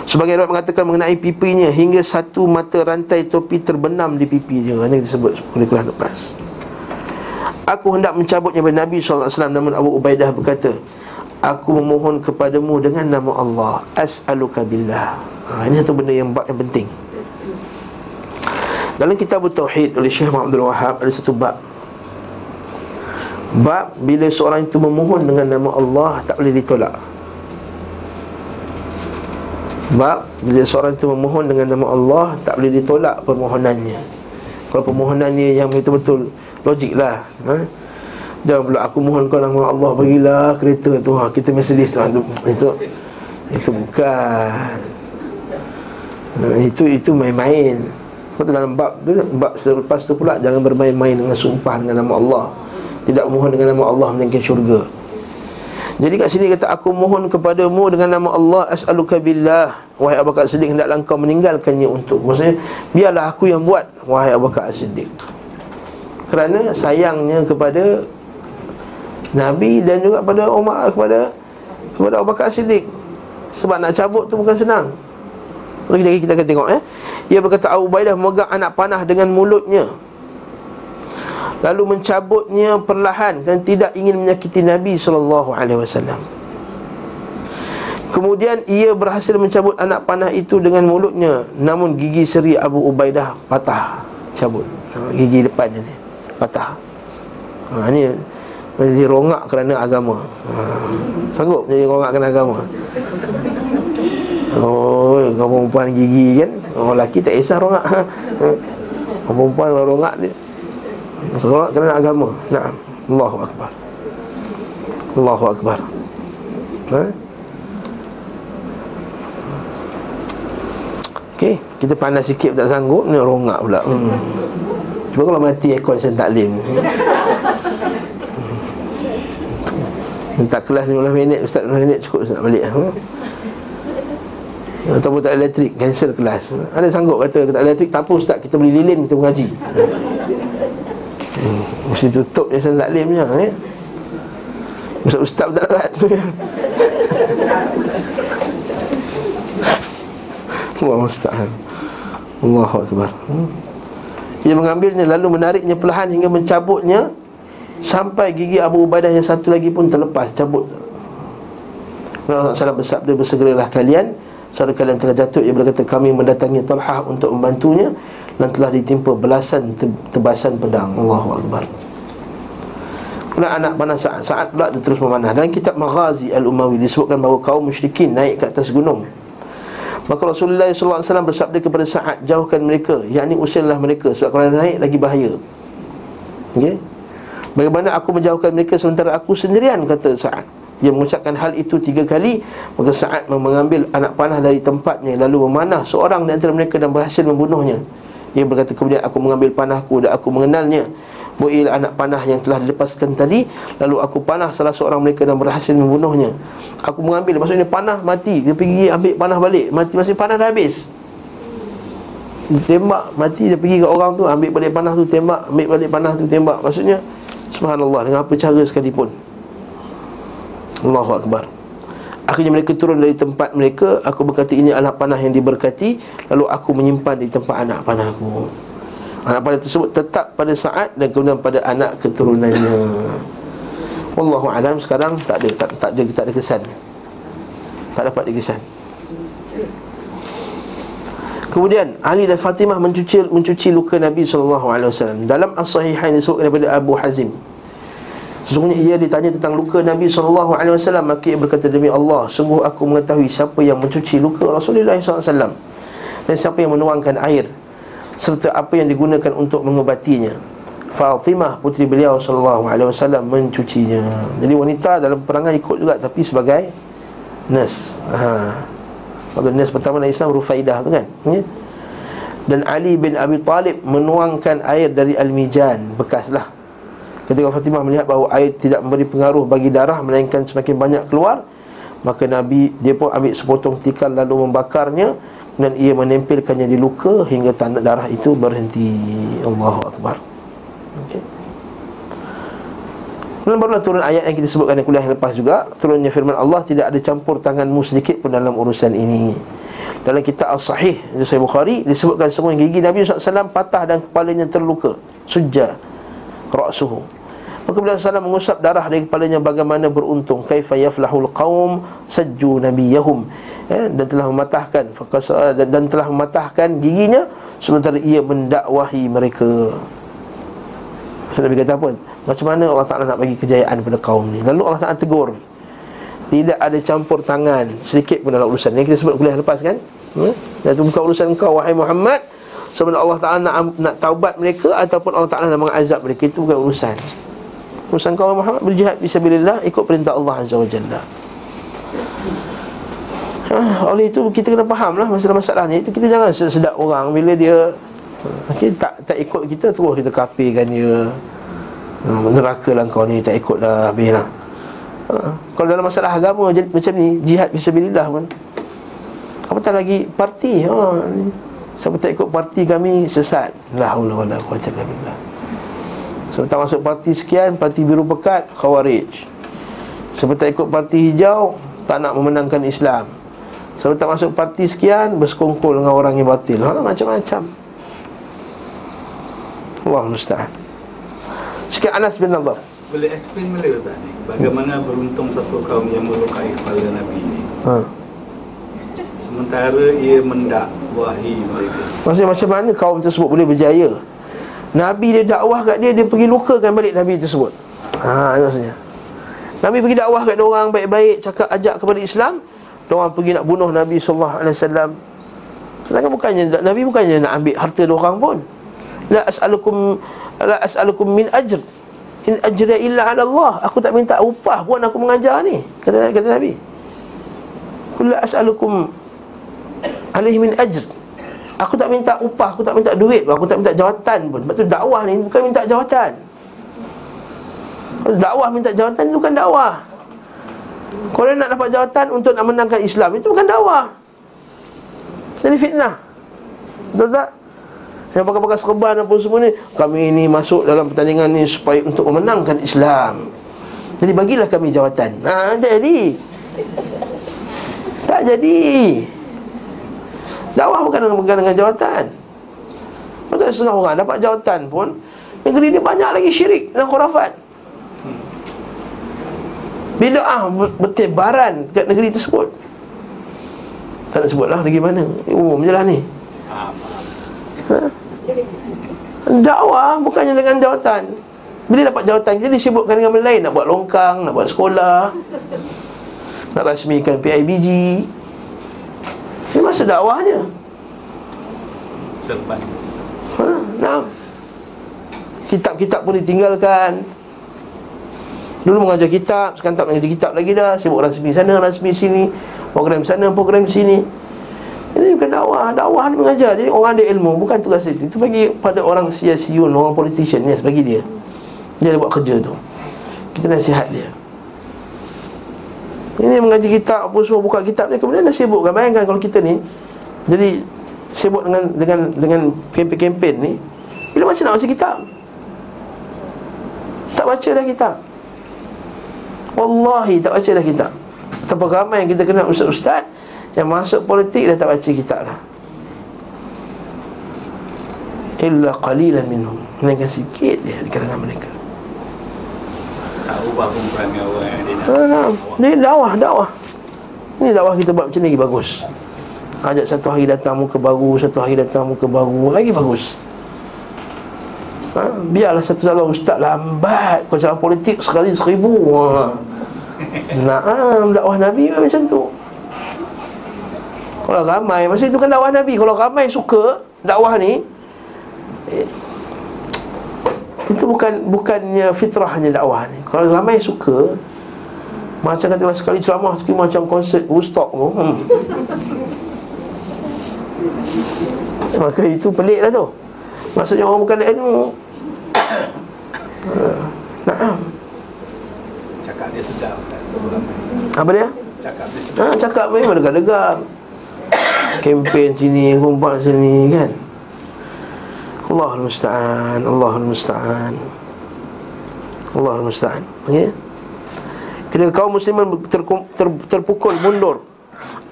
Sebagai orang mengatakan mengenai pipinya Hingga satu mata rantai topi terbenam di pipi dia. Ini disebut kulit-kulit lepas. Aku hendak mencabutnya dari Nabi SAW Namun Abu Ubaidah berkata Aku memohon kepadamu dengan nama Allah As'aluka billah. Ha, Ini satu benda yang, yang penting Dalam kitab Tauhid oleh Syekh Muhammad Wahab Ada satu bab. Bab bila seorang itu memohon dengan nama Allah Tak boleh ditolak. Bab bila seorang itu memohon dengan nama Allah Tak boleh ditolak permohonannya. Kalau permohonannya yang betul-betul Logik lah ha? Jangan pula aku mohon kau nama Allah bagilah kereta tu. Ha, Kita Mercedes tu. Itu Itu bukan. Nah, Itu itu main-main Kau tu dalam bab tu Bab selepas tu pula Jangan bermain-main dengan sumpah dengan nama Allah Tidak mohon dengan nama Allah Melainkan syurga Jadi kat sini kata Aku mohon kepadamu dengan nama Allah As'aluka billah Wahai Abu Bakar Siddiq Hendaklah engkau meninggalkannya untuk Maksudnya Biarlah aku yang buat Wahai Abu Bakar Siddiq kerana sayangnya kepada Nabi dan juga pada Umar kepada kepada Abu Bakar Siddiq. Sebab nak cabut tu bukan senang. Lagi-lagi kita akan tengok eh. Ia berkata Abu Ubaidah memegang anak panah dengan mulutnya. Lalu mencabutnya perlahan dan tidak ingin menyakiti Nabi wasallam. Kemudian ia berhasil mencabut anak panah itu dengan mulutnya Namun gigi seri Abu Ubaidah patah Cabut Gigi depannya ni Patah ha, Ini menjadi rongak kerana agama ha. Sanggup menjadi rongak kerana agama Oh, kau perempuan gigi kan? Oh, lelaki tak kisah rongak. Ha. Kau perempuan rongak dia. Rongak kerana agama. Nah, Allahu Akbar. Allahu Akbar. Ha? Okey, kita panas sikit tak sanggup Ni rongak pula. Hmm. Cuba kalau mati ekor sen taklim Minta kelas 15 minit Ustaz 15 minit cukup Ustaz balik. Ha? Ataupun tak elektrik Cancel kelas Ada sanggup kata Tak elektrik tak apa Ustaz Kita beli lilin Kita mengaji hmm. Mesti tutup Jasa taklim je eh? Ustaz Ustaz tak dapat Allah Ustaz Allah Akbar hmm. Ia mengambilnya lalu menariknya perlahan hingga mencabutnya Sampai gigi Abu Ubaidah yang satu lagi pun terlepas Cabut Rasulullah SAW bersabda Bersegeralah kalian Saudara kalian telah jatuh Ia berkata kami mendatangi Talha untuk membantunya Dan telah ditimpa belasan tebasan pedang. Allahu Akbar. Kemudian anak panah saat Saat pula dia terus memanah. Dan kitab Maghazi Al-Umawi Disebutkan bahawa kaum musyrikin naik ke atas gunung. Maka Rasulullah SAW bersabda kepada Sa'ad Jauhkan mereka. Yang ini usirlah mereka Sebab kalau naik lagi bahaya. Okay Bagaimana aku menjauhkan mereka sementara aku sendirian kata Sa'ad Dia mengucapkan hal itu tiga kali Maka Sa'ad mengambil anak panah dari tempatnya Lalu memanah seorang di antara mereka dan berhasil membunuhnya. Dia berkata kemudian aku mengambil panahku dan aku mengenalnya. Bu'il anak panah yang telah dilepaskan tadi Lalu aku panah salah seorang mereka dan berhasil membunuhnya. Aku mengambil, maksudnya panah mati. Dia pergi ambil panah balik. Mati masih panah dah habis. Tembak mati dia pergi ke orang tu Ambil balik panah tu tembak Ambil balik panah tu tembak. Maksudnya Subhanallah dengan apa cara sekalipun Allahu Akbar Akhirnya mereka turun dari tempat mereka Aku berkata ini adalah panah yang diberkati Lalu aku menyimpan di tempat anak panahku Anak panah tersebut tetap pada saat Dan kemudian pada anak keturunannya Wallahu alam sekarang tak ada tak, tak ada tak ada kesan. Tak dapat dikesan. Kemudian Ali dan Fatimah mencuci mencuci luka Nabi sallallahu alaihi wasallam. Dalam as-sahihain disebutkan daripada Abu Hazim. Sesungguhnya ia ditanya tentang luka Nabi wasallam maka ia berkata demi Allah sungguh aku mengetahui siapa yang mencuci luka Rasulullah wasallam dan siapa yang menuangkan air serta apa yang digunakan untuk mengobatinya. Fatimah putri beliau wasallam mencucinya. Jadi wanita dalam perangai ikut juga tapi sebagai nurse. Ha. Waktu nurse pertama dalam Islam Rufaidah tu kan. Ya? Dan Ali bin Abi Talib menuangkan air dari al-mijan bekaslah. Ketika Fatimah melihat bahawa air tidak memberi pengaruh bagi darah melainkan semakin banyak keluar, maka Nabi dia pun ambil sepotong tikar lalu membakarnya dan ia menempelkannya di luka hingga tanda darah itu berhenti. Allahu akbar. Okay. Kemudian barulah turun ayat yang kita sebutkan di kuliah yang lepas juga Turunnya firman Allah Tidak ada campur tanganmu sedikit pun dalam urusan ini Dalam kitab Al-Sahih Itu saya Bukhari Disebutkan semua gigi Nabi SAW patah dan kepalanya terluka Sujja Ra'suhu Maka beliau SAW mengusap darah dari kepalanya Bagaimana beruntung. Kaifa yaflahul qawm Sajju nabiyahum. Ya, Dan telah mematahkan Dan telah mematahkan giginya Sementara ia mendakwahi mereka. So Nabi kata apa? Macam mana Allah Ta'ala nak bagi kejayaan pada kaum ni? Lalu Allah Ta'ala tegur. Tidak ada campur tangan Sedikit pun dalam urusan. Yang kita sebut kuliah lepas kan? Hmm? Dan itu bukan urusan kau Wahai Muhammad. Sebenarnya Allah Ta'ala nak, nak taubat mereka Ataupun Allah Ta'ala nak mengazab mereka. Itu bukan urusan Urusan kau Muhammad Berjihad bisabilillah Ikut perintah Allah Azza wa Jalla ha, Oleh itu kita kena faham lah Masalah-masalah ni Itu kita jangan sedap orang Bila dia Okay, tak tak ikut kita terus kita kapirkan dia. Ha, neraka lah kau ni tak ikut dah habis lah. Ha, kalau dalam masalah agama jadi, macam ni jihad fisabilillah pun. Apatah lagi parti. Ha, siapa tak ikut parti kami sesat. La haula quwwata illa billah. Tak masuk parti sekian, parti biru pekat, khawarij. Tak ikut parti hijau, tak nak memenangkan Islam. Tak masuk parti sekian, bersekongkol dengan orang yang batil. Ha, macam-macam. Allah musta'an Sikit Anas bin Nadar Boleh explain boleh tak ni Bagaimana beruntung satu kaum yang melukai kepala Nabi ni ha. Sementara ia mendakwahi mereka Maksudnya macam mana kaum tersebut boleh berjaya Nabi dia dakwah kat dia Dia pergi lukakan balik Nabi tersebut Ha maksudnya Nabi pergi dakwah kat orang baik-baik Cakap ajak kepada Islam Orang pergi nak bunuh Nabi SAW Sedangkan bukannya Nabi bukannya nak ambil harta orang pun La as'alukum la as'alukum min ajr. In ajra illa 'ala Allah. Aku tak minta upah pun aku mengajar ni. Kata kata Nabi. Kullu as'alukum alaihi min ajr. Aku tak minta upah, aku tak minta duit, aku tak minta jawatan pun. Sebab tu dakwah ni bukan minta jawatan. Kalau dakwah minta jawatan itu bukan dakwah. Kalau nak dapat jawatan untuk nak menangkan Islam itu bukan dakwah. Jadi fitnah. Betul tak? Yang pakai-pakai serban apa semua ni Kami ini masuk dalam pertandingan ni Supaya untuk memenangkan Islam Jadi bagilah kami jawatan Ha, tak jadi Tak jadi Dakwah bukan dengan, dengan jawatan. Maka setengah orang dapat jawatan pun Negeri ni banyak lagi syirik dan khurafat. Bida'ah bertebaran kat negeri tersebut. Tak nak sebutlah negeri mana. Umum je lah ni. Ha? Dakwah bukannya dengan jawatan. Bila dapat jawatan Kita disibukkan dengan benda lain. Nak buat longkang Nak buat sekolah Nak rasmikan PIBG masa dakwahnya. Serban ha, Nah Kitab-kitab pun ditinggalkan. Dulu mengajar kitab Sekarang tak mengajar kitab lagi dah. Sibuk rasmi sana, rasmi sini. Program sana, program sini. Ini bukan dakwah. Dakwah ni mengajar. Jadi orang ada ilmu Bukan tugas itu Itu bagi pada orang sia-siun Orang politician. Yes bagi dia. Dia buat kerja tu. Kita nasihat dia Ini mengaji kitab Apa semua buka kitab dia Kemudian dah sibuk kan? Bayangkan kalau kita ni Jadi Sibuk dengan dengan dengan kempen-kempen ni Bila macam nak baca kitab? Tak baca dah kitab. Wallahi tak baca dah kitab. Betapa ramai yang kita kenal ustaz-ustaz Yang masuk politik dah tak baca kitab lah Illa qalilan minhum. Melainkan sikit dia di kalangan mereka. Tak ubah pun perangai orang Ah, Ini dakwah, dakwah. Ini dakwah kita buat macam ni lagi bagus. Ajak satu hari datang muka baru. Satu hari datang muka baru. Lagi bagus. Ha? Biarlah satu salah ustaz lambat. Salah politik sekali seribu. Ha. Naam, dakwah Nabi macam tu. Kalau ramai, masa itu kan dakwah Nabi. Kalau ramai suka dakwah ni eh, Itu bukan bukannya fitrahnya dakwah ni. Kalau ramai suka Macam katakanlah sekali ceramah Sekali macam konsert Woodstock tu. Hmm. Maka itu pelik lah tu. Maksudnya orang bukan ilmu. Ah, Naam. Cakap dia sedap sebelum Apa dia? Cakap dia sedap. Ha, cakap memang degar-degar Kempen sini, kumpat sini kan? Allahul Musta'an Allahul Musta'an. Allahul Musta'an. Okay? Ketika kaum muslimin terkum, ter, terpukul mundur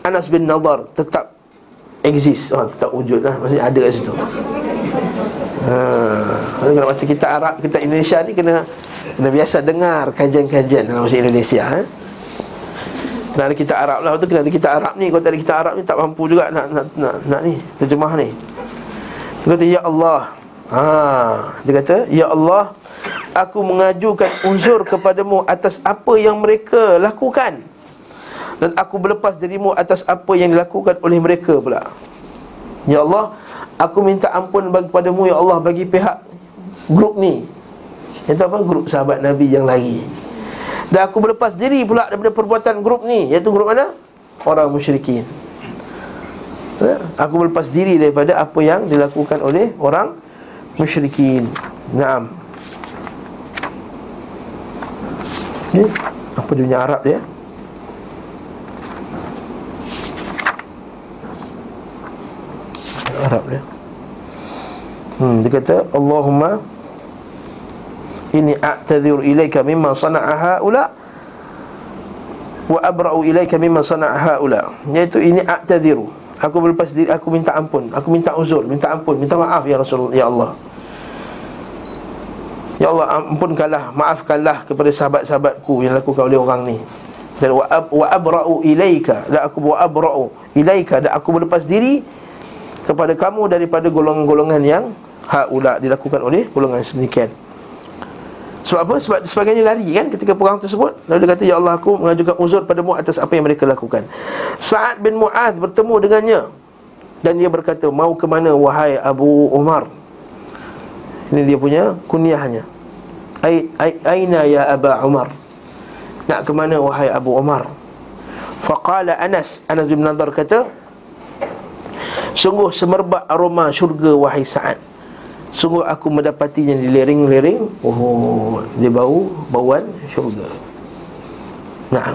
Anas bin Nadar tetap exist oh, Tetap wujud lah Maksudnya ada kat situ Ha, kalau macam kita Arab, kita Indonesia ni kena kena biasa dengar kajian-kajian dalam bahasa Indonesia eh? Kena ada kita Arab lah tu kena ada kita Arab ni Kalau tak ada kita Arab ni tak mampu juga nak nak nak, nak ni terjemah ni. Dia kata ya Allah. Ha, dia kata ya Allah aku mengajukan uzur kepadamu atas apa yang mereka lakukan dan aku berlepas dirimu atas apa yang dilakukan oleh mereka pula. Ya Allah, aku minta ampun bagi padamu ya Allah bagi pihak grup ni. Itu apa? Grup sahabat Nabi yang lari. Dan aku berlepas diri pula daripada perbuatan grup ni Iaitu grup mana? Orang musyrikin ya? Aku berlepas diri daripada apa yang dilakukan oleh orang musyrikin Naam okay. Apa dia punya Arab dia? Arab dia Hmm, dia kata Allahumma Ini a'tadhir ilaika mimma sana'a ha'ula Wa abra'u ilaika mimma sana'a ha'ula Iaitu ini a'tadhiru Aku berlepas diri, aku minta ampun Aku minta uzur, minta ampun, minta maaf ya Rasulullah Ya Allah Ya Allah ampunkanlah, maafkanlah kepada sahabat-sahabatku Yang lakukan oleh orang ni. Dan wa, ab, wa abra'u ilaika Dan aku wa abra'u ilaika Dan aku berlepas diri Kepada kamu daripada golongan-golongan yang Ha'ula dilakukan oleh golongan sedemikian. Sebab apa? Sebab sebagainya lari kan ketika perang tersebut. Lalu dia kata Ya Allah aku mengajukan uzur padamu atas apa yang mereka lakukan. Sa'ad bin Mu'ad bertemu dengannya. Dan dia berkata Mau ke mana wahai Abu Umar Ini dia punya kunyahnya Aina ya Aba Umar? Nak ke mana wahai Abu Umar? Faqala Anas. Anas bin Nadar kata Sungguh semerbak aroma syurga wahai Sa'ad. Sungguh aku mendapatinya di lering-lering. Oh, dia bau bauan syurga. Nah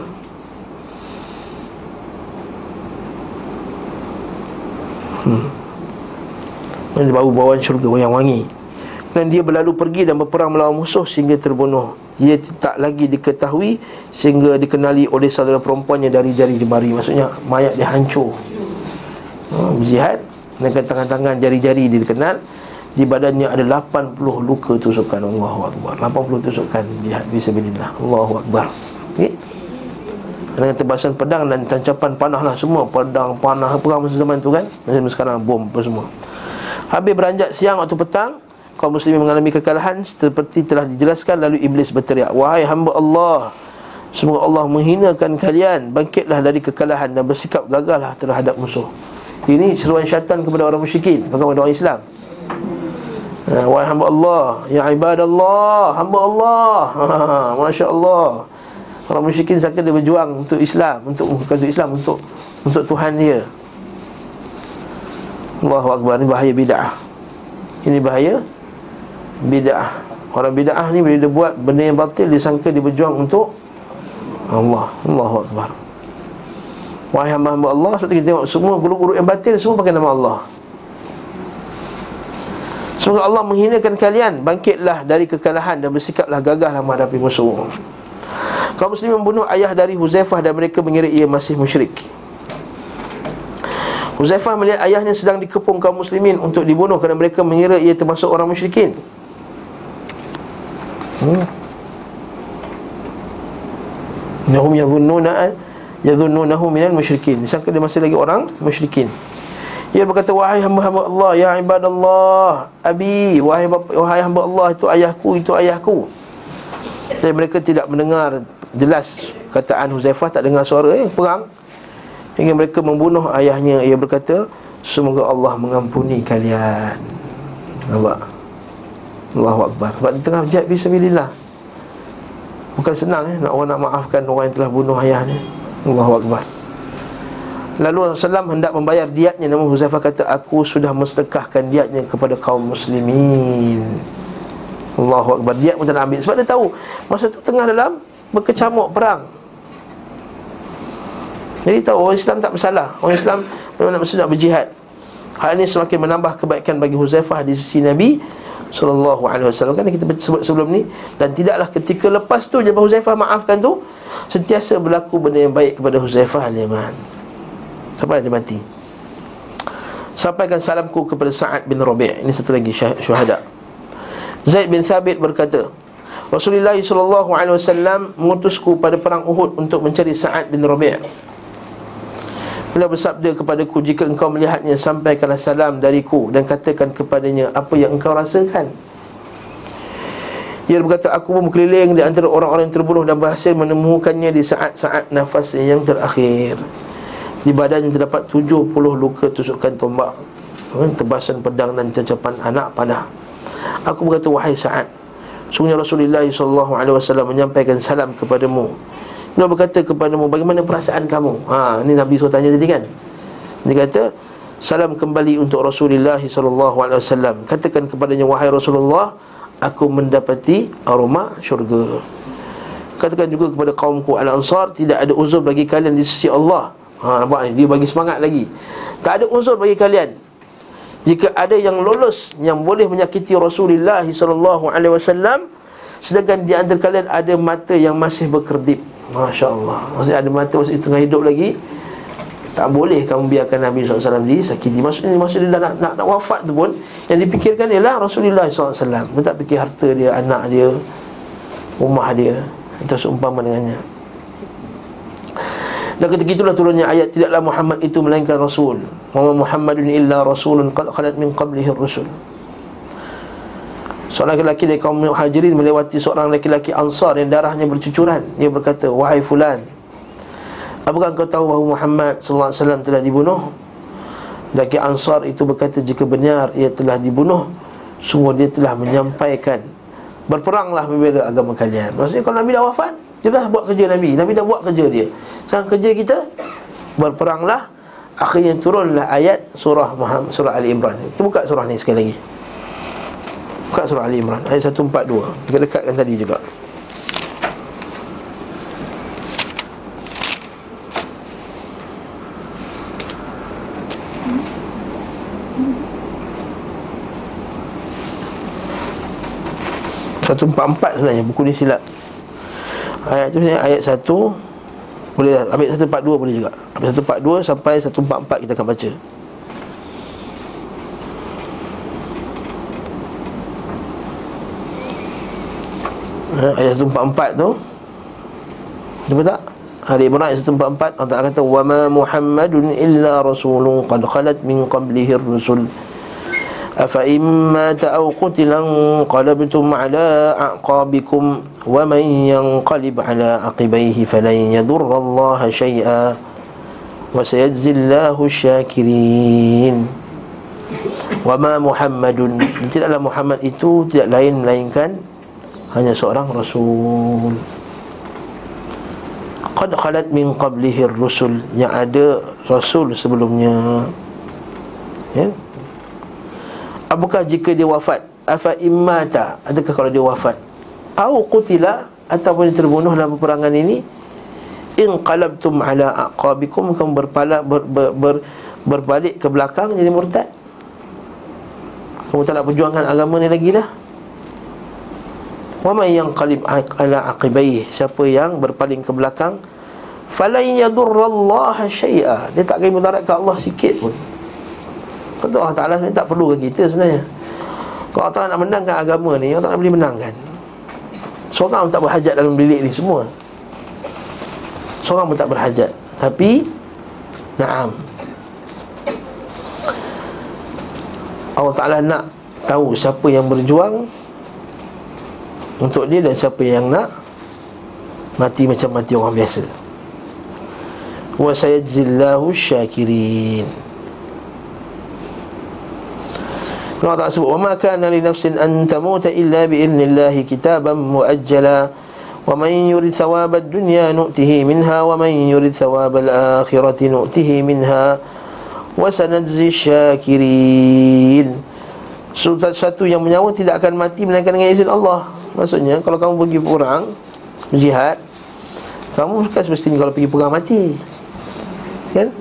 Hmm. Dia bau bauan syurga yang wangi Dan dia berlalu pergi dan berperang melawan musuh sehingga terbunuh. Ia tak lagi diketahui sehingga dikenali oleh saudara perempuannya dari jari jemari. Maksudnya mayat dia hancur. Hmm, Berjihad dengan tangan-tangan jari-jari dia dikenal. Di badannya ada 80 luka tusukan. Allahu Akbar. 80 tusukan jihad. Bismillah. Allahu Akbar. Okay? dengan tebasan pedang dan tancapan panah lah semua. Pedang, panah, perang masa zaman tu kan? Macam sekarang bom apa semua. Habis beranjak siang waktu petang kaum muslimin mengalami kekalahan seperti telah dijelaskan lalu iblis berteriak wahai hamba Allah semoga Allah menghinakan kalian. Bangkitlah dari kekalahan dan bersikap gagahlah terhadap musuh. Ini seruan syaitan kepada orang musyrikin bukan kepada orang Islam. Ha, wahai hamba Allah Ya ibadallah Hamba Allah. Ha, Masya Allah Orang musyrikin sangka dia berjuang untuk Islam Untuk bukan untuk Islam Untuk untuk Tuhan dia. Allahu Akbar Ini bahaya bid'ah. Ini bahaya bid'ah. Orang bid'ah ni bila dia buat benda yang batil Dia sangka dia berjuang untuk Allah. Allahu Akbar. Wahai hamba-hamba Allah Sebab kita tengok semua guru-guru yang batil Semua pakai nama Allah. Semoga Allah menghinakan kalian. Bangkitlah dari kekalahan Dan bersikaplah gagahlah menghadapi musuh. Kaum muslimin membunuh ayah dari Huzaifah dan mereka mengira ia masih musyrik. Huzaifah melihat ayahnya sedang dikepung kaum muslimin untuk dibunuh kerana mereka mengira ia termasuk orang musyrikin. Hmm. Nahum yadhunnuna yadhunnunahu minal musyrikin. Disangka dia masih lagi orang musyrikin. Ia berkata wahai hamba-hamba Allah ya ibadallah abi wahai wahai hamba Allah itu ayahku itu ayahku. Dan mereka tidak mendengar jelas kataan Huzaifah tak dengar suara eh perang Hingga mereka membunuh ayahnya Ia berkata Semoga Allah mengampuni kalian Nampak Allahu Akbar. Sebab di tengah jihad Bismillah. Bukan senang eh Nak orang nak maafkan orang yang telah bunuh ayahnya. Allahu Akbar. Lalu Rasulullah hendak membayar diatnya. Namun Huzaifah kata Aku sudah mensedekahkan diatnya kepada kaum muslimin. Allahu Akbar. Diat pun tak nak ambil. Sebab dia tahu Masa tu tengah dalam Berkecamuk perang. Jadi tahu orang Islam tak bersalah. Orang Islam memang nak bersedia berjihad. Hal ini semakin menambah kebaikan bagi Huzaifah di sisi Nabi Sallallahu alaihi wasallam. Kan kita sebut sebelum ni Dan tidaklah ketika lepas tu Jabah Huzaifah maafkan tu Sentiasa berlaku benda yang baik kepada Huzaifah al-Yaman. Sampai dia mati. Sampaikan salamku kepada Sa'ad bin Rabi' Ini satu lagi syuhada. Zaid bin Thabit berkata Rasulullah SAW mengutusku pada perang Uhud untuk mencari Sa'ad bin Rabi' Beliau bersabda kepadaku Jika engkau melihatnya Sampaikanlah salam dariku Dan katakan kepadanya Apa yang engkau rasakan. Ia berkata Aku pun berkeliling Di antara orang-orang yang terbunuh Dan berhasil menemukannya Di saat-saat nafas yang terakhir. Di badannya terdapat 70 luka tusukan tombak Tebasan pedang dan cacapan anak panah. Aku berkata Wahai saat Sungguhnya Rasulullah SAW menyampaikan salam kepadamu Beliau berkata kepadamu Bagaimana perasaan kamu? Ha, Ini Nabi SAW tanya tadi kan? Dia kata Salam kembali untuk Rasulullah SAW Katakan kepadanya Wahai Rasulullah Aku mendapati aroma syurga. Katakan juga kepada kaumku Al-Ansar Tidak ada uzur bagi kalian di sisi Allah. Ha, nampak? Ni? Dia bagi semangat lagi. Tak ada uzur bagi kalian. Jika ada yang lolos Yang boleh menyakiti Rasulullah SAW Sedangkan di antara kalian ada mata yang masih berkedip Masya Allah Maksudnya ada mata masih tengah hidup lagi Tak boleh kamu biarkan Nabi SAW disakiti. Maksudnya, maksudnya dah nak, nak, nak wafat tu pun Yang dipikirkan ialah Rasulullah SAW Dia tak fikir harta dia, anak dia Rumah dia Itu seumpama dengannya. Dan ketika itulah turunnya ayat Tidaklah Muhammad itu melainkan Rasul. Muhammad Muhammadun illa Rasulun Qalat min qablihi Rasul Seorang lelaki dari kaum muhajirin melewati seorang lelaki ansar yang darahnya bercucuran. Dia berkata, Wahai fulan Apakah kau tahu bahawa Muhammad SAW telah dibunuh? Lelaki ansar itu berkata, jika benar ia telah dibunuh Semua dia telah menyampaikan Berperanglah membela agama kalian. Maksudnya kalau Nabi dah wafat Dia dah buat kerja Nabi. Nabi dah buat kerja dia. Sekarang kerja kita Berperanglah. Akhirnya turunlah ayat surah Muhammad, surah Ali Imran. Kita buka surah ni sekali lagi Buka surah Ali Imran Ayat 142 Dekat-dekatkan tadi juga. Satu empat empat sebenarnya Buku ni silap Ayat tu sebenarnya ayat satu Boleh ambil satu empat dua boleh juga. Ambil satu empat dua sampai satu empat empat kita akan baca ayat 144 tu. Nampak tak? Ali Imran ayat 144 Allah Ta'ala kata illa rasulun Qad khalat min qablihi rusul Afa imma ta'aw qutilan Qalabtum ala aqabikum Wa man yanqalib ala aqibaihi Falan yadurra Allah syai'a Wa sayadzillahu syakirin. Wa ma Muhammadun Tidaklah Muhammad itu Tidak lain melainkan hanya seorang rasul. Qad khalat min qablihi rusul yang ada rasul sebelumnya. Ya? Apakah jika dia wafat? Afa immata adakah kalau dia wafat? Au qutila ataupun dia terbunuh dalam peperangan ini? In qalabtum ala aqabikum. Kamu berpala ber, ber, ber, berbalik ke belakang jadi murtad? Kamu tak nak perjuangkan agama ni lagi dah Wa man yanqalib ala aqibayhi siapa yang berpaling ke belakang falan yadurrallaha syai'a. Dia tak akan mudarat ke Allah sikit pun. Kata Allah Ta'ala sebenarnya tak perlu ke kita sebenarnya. Kalau Allah Ta'ala nak menangkan agama ni Allah Ta'ala boleh menangkan. Seorang pun tak berhajat dalam bilik ni semua. Seorang pun tak berhajat. Tapi Naam. Allah Ta'ala nak tahu siapa yang berjuang Untuk dia dan siapa yang nak Mati macam mati orang biasa Wa sayajzillahu syakirin Allah Ta'ala sebut وَمَا كَانَ لِنَفْسٍ أَن تَمُوتَ إِلَّا بِإِذْنِ اللَّهِ كِتَابًا مُؤَجَّلًا وَمَنْ يُرِدْ ثَوَابَ الدُّنْيَا نُؤْتِهِ مِنْهَا وَمَنْ يُرِدْ ثَوَابَ الْآخِرَةِ نُؤْتِهِ مِنْهَا وَسَنَجْزِي الشَّاكِرِينَ Satu yang menyawa tidak akan mati melainkan dengan izin Allah Maksudnya kalau kamu pergi perang Jihad Kamu bukan semestinya kalau pergi perang mati. Kan?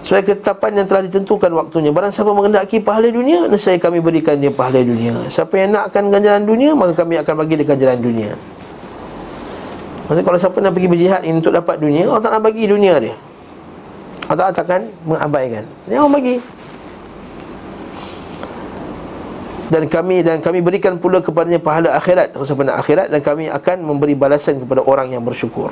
Sebagai ketetapan yang telah ditentukan waktunya. Barang siapa mengendaki pahala dunia Nescaya kami berikan dia pahala dunia. Siapa yang nakkan ganjaran dunia Maka kami akan bagi dia ganjaran dunia. Maksudnya kalau siapa nak pergi berjihad ini Untuk dapat dunia Allah tak nak bagi dunia dia. Allah tak akan mengabaikan. Dia orang bagi dan kami dan kami berikan pula kepadanya pahala akhirat kalau siapa nak akhirat dan kami akan memberi balasan kepada orang yang bersyukur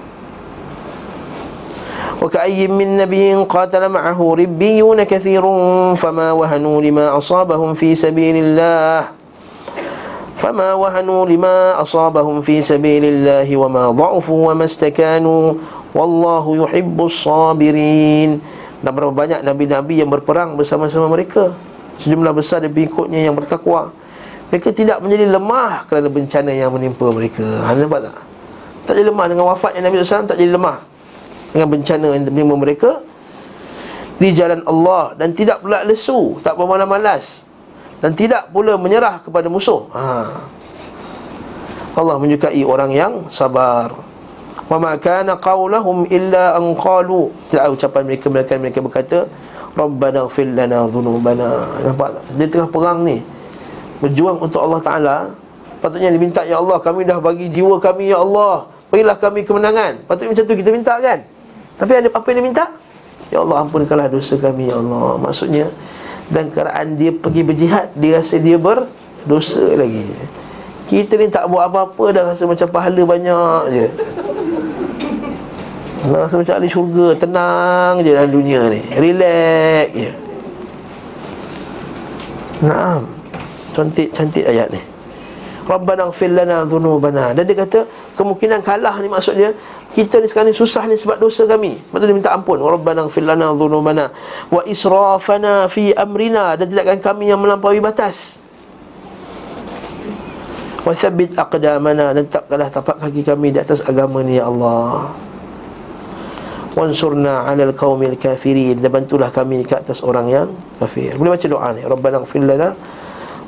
وكأي من نبي قاتل معه ربيون كثير فما وهنوا لما أصابهم في سبيل الله فما وهنوا لما أصابهم في سبيل الله وما ضعفوا وما استكانوا والله يحب الصابرين Dan berapa banyak Nabi-Nabi yang berperang bersama-sama mereka Sejumlah besar dari pengikutnya yang bertakwa Mereka tidak menjadi lemah kerana bencana yang menimpa mereka Anda nampak tak? Tak jadi lemah dengan wafatnya Nabi SAW tak jadi lemah dengan bencana yang menimpa mereka di jalan Allah dan tidak pula lesu, tak bermalas-malas dan tidak pula menyerah kepada musuh. Ha. Allah menyukai orang yang sabar. Wa ma kana qawluhum illa an qalu. Tidak ucapan mereka mereka mereka berkata, Rabbana ighfir lana dhunubana. Nampak tak? Dia tengah perang ni. Berjuang untuk Allah Taala. Patutnya diminta ya Allah, kami dah bagi jiwa kami ya Allah. Berilah kami kemenangan. Patutnya macam tu kita minta kan? Tapi ada apa yang dia minta? Ya Allah ampunkanlah dosa kami ya Allah Maksudnya Dan keraan dia pergi berjihad Dia rasa dia berdosa lagi Kita ni tak buat apa-apa Dah rasa macam pahala banyak je Dah rasa macam ahli syurga Tenang je dalam dunia ni Relax je Naam Cantik-cantik ayat ni Rabbana gfir lana dhunubana Dan dia kata Kemungkinan kalah ni maksud dia kita ni sekarang ni susah ni sebab dosa kami. Betul dia minta ampun. Rabbana ighfir lana dhunubana wa israfana fi amrina dan tidakkan kami yang melampaui batas. Wa thabbit aqdamana dan takkanlah tapak kaki kami di atas agama ni ya Allah. Wansurna 'alal qaumil kafirin dan bantulah kami ke atas orang yang kafir. Boleh baca doa ni. Rabbana ighfir lana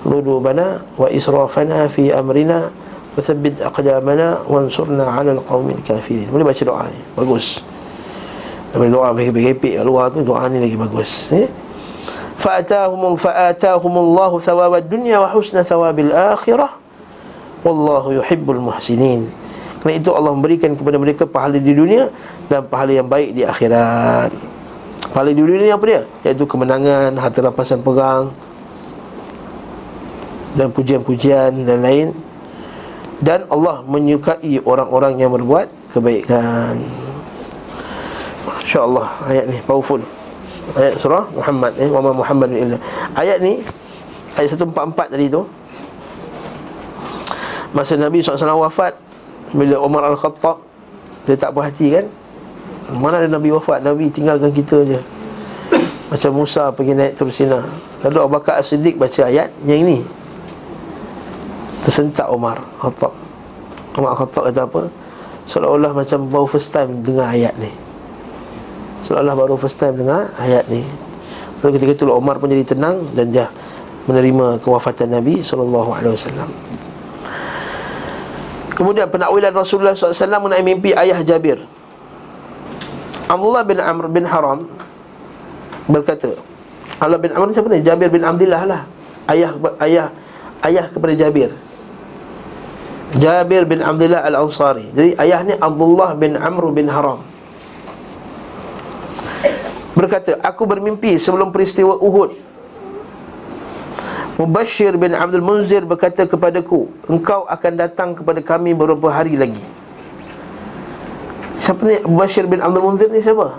dhunubana wa israfana fi amrina Wathabit aqdamana Wansurna ala alqawmin kafirin Boleh baca doa ni Bagus Boleh doa berkepik kat luar tu Doa ni lagi bagus eh? Fa'atahumul fa'atahumullahu thawabad dunya Wa husna thawabil akhirah Wallahu yuhibbul muhsinin Kerana itu Allah memberikan kepada mereka Pahala di dunia Dan pahala yang baik di akhirat Pahala di dunia ni apa dia? Iaitu kemenangan Harta rampasan perang Dan pujian-pujian dan lain dan Allah menyukai orang-orang yang berbuat kebaikan. Masya-Allah ayat ni powerful. Ayat surah Muhammad eh wa Muhammad illa. Ayat ni ayat 144 tadi tu. Masa Nabi SAW wafat Bila Umar Al-Khattab Dia tak berhati kan Mana ada Nabi wafat Nabi tinggalkan kita je. Macam Musa pergi naik turun Sina Lalu Abu Bakar As-Siddiq baca ayat Yang ini. Tersentak Umar Khattab. Umar Khattab kata apa? Seolah-olah macam baru first time dengar ayat ni. Seolah-olah baru first time dengar ayat ni. Lalu ketika itu Umar pun jadi tenang Dan dia menerima kewafatan Nabi SAW Kemudian penakwilan Rasulullah SAW mengenai mimpi ayah Jabir Abdullah bin Amr bin Haram Berkata Allah bin Amr siapa ni? Jabir bin Abdullah lah. Ayah ayah ayah kepada Jabir. Jabir bin Abdullah Al-Ansari. Jadi ayah ni Abdullah bin Amr bin Haram. Berkata Aku bermimpi sebelum peristiwa Uhud. Mubashir bin Abdul Munzir berkata kepadaku Engkau akan datang kepada kami beberapa hari lagi Siapa ni? Mubashir bin Abdul Munzir ni siapa?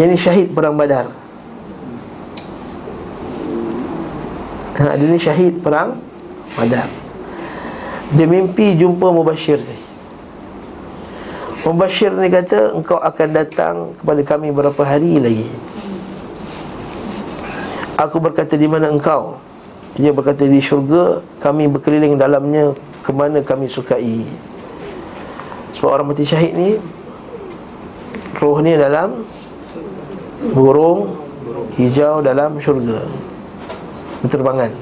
Yang ni syahid perang badar. Ha, Dia ni syahid perang badar. Dia mimpi jumpa Mubashir ni. Mubashir ni kata Engkau akan datang kepada kami berapa hari lagi? Aku berkata di mana engkau? Dia berkata di syurga. Kami berkeliling dalamnya Kemana kami sukai Sebab orang mati syahid ni Roh ni dalam Burung Hijau dalam syurga. Berterbangan.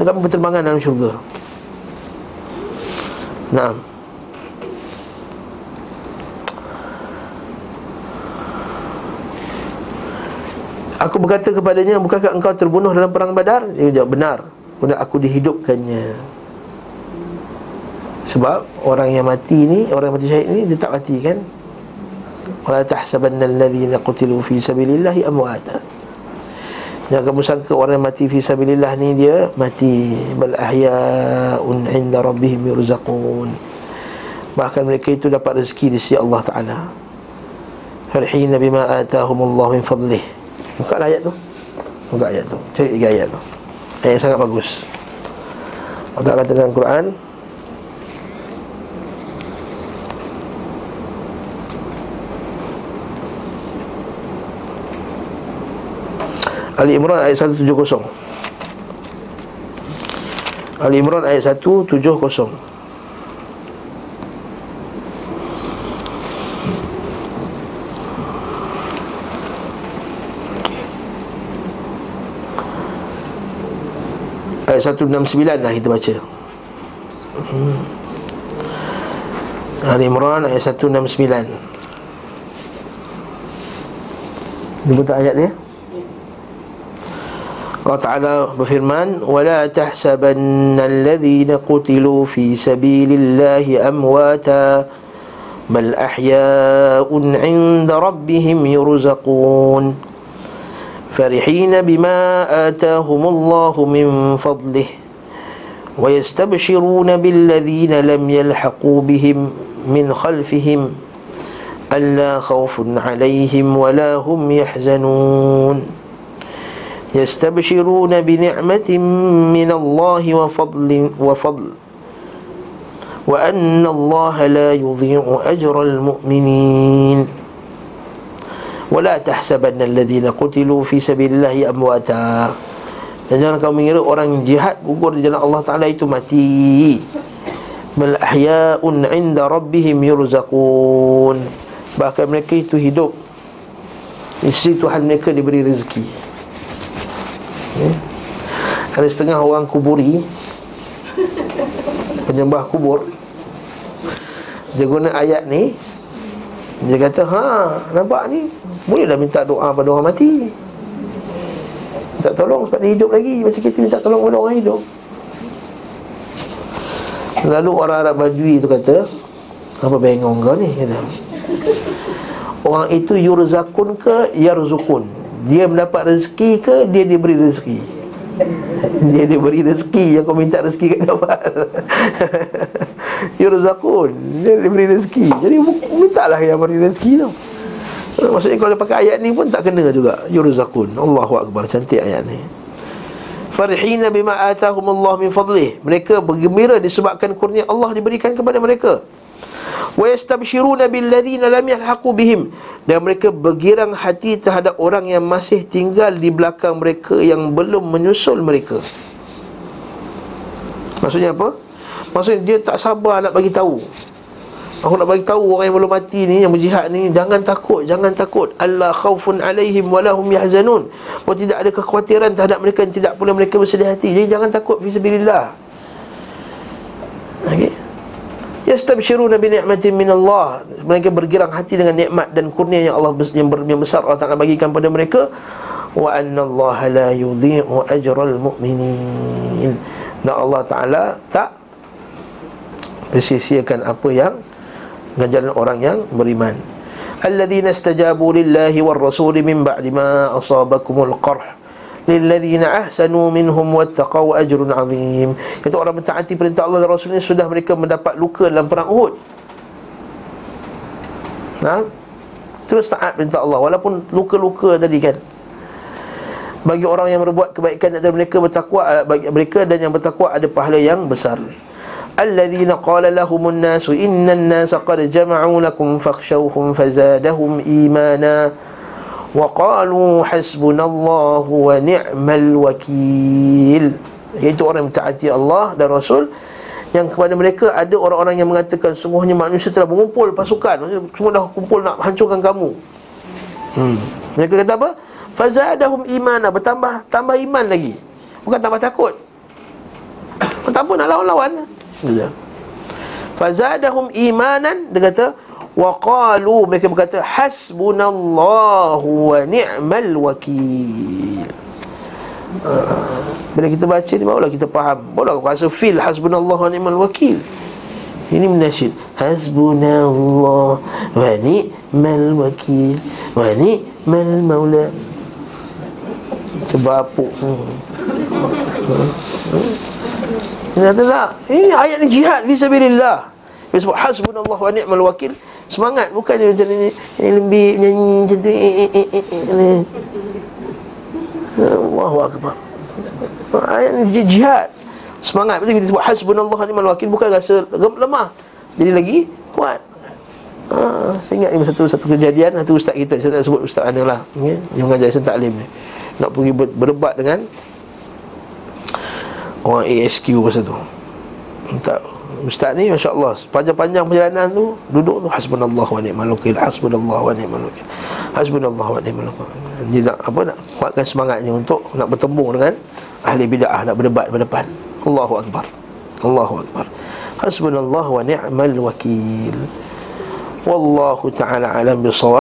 Kami berterbangan dalam syurga. Nah. Aku berkata kepadanya Bukankah engkau terbunuh dalam perang badar? Dia jawab benar. Kemudian aku dihidupkannya Sebab orang yang mati ni Orang yang mati syahid ni Dia tak mati kan Wala tahsabanna alladhina qutilu fi sabilillahi amwata Jangan kamu sangka orang yang mati fi sabilillah ni dia mati bal ahya'un 'inda rabbihim yurzaqun. Bahkan mereka itu dapat rezeki di sisi Allah Taala. Farhina bima atahum Allah min fadlih. Buka ayat tu. Buka ayat tu. Cari tiga ayat tu. Ayat sangat bagus. Allah kata dalam Quran, Ali Imran ayat 170 Ali Imran ayat 170 Ayat 169 lah kita baca. Hmm. Ali Imran ayat 169 Ini betul ayat dia Allah Ta'ala berfirman Wala tahsabanna alladhina qutilu fi sabilillahi amwata Bal ahya'un inda rabbihim yurzaqun Farihina bima atahumullahu min fadlih ويستبشرون بالذين لم يلحقوا بهم من خلفهم ألا خوف عليهم ولا هم يحزنون يستبشرون بنعمة من الله وفضل وفضل وأن الله لا يضيع أجر المؤمنين ولا تحسبن الذين قتلوا في سبيل الله أمواتا dan jangan kau mengira orang jihad gugur di jalan Allah Ta'ala itu mati Bal ahya'un inda rabbihim yurzaqun Bahkan mereka itu hidup Di sisi Tuhan mereka diberi rezeki ya. Ada setengah orang kuburi Penyembah kubur. Dia guna ayat ni Dia kata Ha nampak ni? Bolehlah minta doa pada orang mati. Minta tolong sebab dia hidup lagi. Macam kita minta tolong pada orang hidup. Lalu orang Arab Badui tu kata Apa bengong kau ni? Kata. Orang itu yurzakun ke yarzukun dia mendapat rezeki ke dia diberi rezeki? Dia diberi rezeki yang kau minta rezeki kat dapat yurzaqun dia diberi rezeki. Jadi mintalah yang beri rezeki tu. Maksudnya kalau dia pakai ayat ni pun tak kena juga yurzaqun Allahu akbar cantik ayat ni. Farihina bima atahumullah min fadlih. Mereka bergembira disebabkan kurnia Allah diberikan kepada mereka wa yastabshiruna billadzina lam yalhaqu bihim dan mereka bergirang hati terhadap orang yang masih tinggal di belakang mereka yang belum menyusul mereka. Maksudnya apa? Maksudnya dia tak sabar nak bagi tahu. Aku nak bagi tahu orang yang belum mati ni yang berjihad ni jangan takut jangan takut. Allah khaufun alaihim walahum yahzanun. Bahawa tidak ada kekhawatiran terhadap mereka tidak pula mereka bersedih hati. Jadi jangan takut fi sabilillah. Okey yastabshiruna bi ni'matin min Allah mereka bergirang hati dengan nikmat dan kurnia yang Allah yang, yang besar Allah Taala bagikan pada mereka. Wa anna Allah la yudhi'u ajral mu'minin. Dan Allah Taala tak Persisiakan apa yang Ganjaran orang yang beriman. Alladzina istajabu lillahi war rasuli min ba'di ma asabakumul qarh lilladzina ahsanu minhum wattaqau ajrun azim. Itu orang mentaati perintah Allah dan Rasulnya sudah mereka mendapat luka dalam perang Uhud. Nah terus taat perintah Allah walaupun luka-luka tadi kan. Bagi orang yang berbuat kebaikan antara mereka bertakwa eh, bagi mereka dan yang bertakwa ada pahala yang besar. Alladzina qala lahumun nasu innan nasa qad jama'u lakum fakhshawhum fazadahum imana وقالوا حسبنا الله ونعم الوكيل Iaitu orang yang mentaati Allah dan Rasul Yang kepada mereka ada orang-orang yang mengatakan Sungguhnya manusia telah mengumpul pasukan Semua dah kumpul nak hancurkan kamu hmm. Mereka kata apa? Fazadahum imana Bertambah tambah iman lagi Bukan tambah takut Tak apa nak lawan-lawan Fazadahum imanan Dia kata Waqalu mereka berkata hasbunallahu wa ni'mal wakil. Uh, bila kita baca ni barulah kita faham. Barulah rasa feel hasbunallahu wa ni'mal wakil. Ini menasyid hasbunallahu wa ni'mal wakil wa ni'mal maula. Apa? Hmm. Hmm. tak? Ini ayat ni jihad Fisabilillah Sebab hasbunallah wa ni'mal wakil Semangat bukan macam ni Yang lembik nyanyi macam tu eh, eh, eh, eh, eh. Allahu Akbar. Ayat ni jihad. Semangat Betul kita sebut Hasbunallah ni'mal wakil Bukan rasa lemah. Jadi lagi kuat. Ha, Saya ingat ni satu, satu kejadian Satu ustaz kita Saya tak sebut ustaz mana lah ya? Dia mengajar saya taklim ni. Nak pergi ber, berdebat dengan Orang ASQ masa tu. Tak Ustaz ni Masya Allah Panjang-panjang perjalanan tu Duduk tu Hasbunallah wa ni'mal wakil Hasbunallah wa ni'mal wakil Hasbunallah wa ni'mal wakil. Dia nak apa Nak kuatkan semangatnya Untuk nak bertemu dengan Ahli bid'ah Nak berdebat berdepan Allahu Akbar. Allahu Akbar. Hasbunallah wa ni'mal wakil. Wallahu ta'ala alam bisawab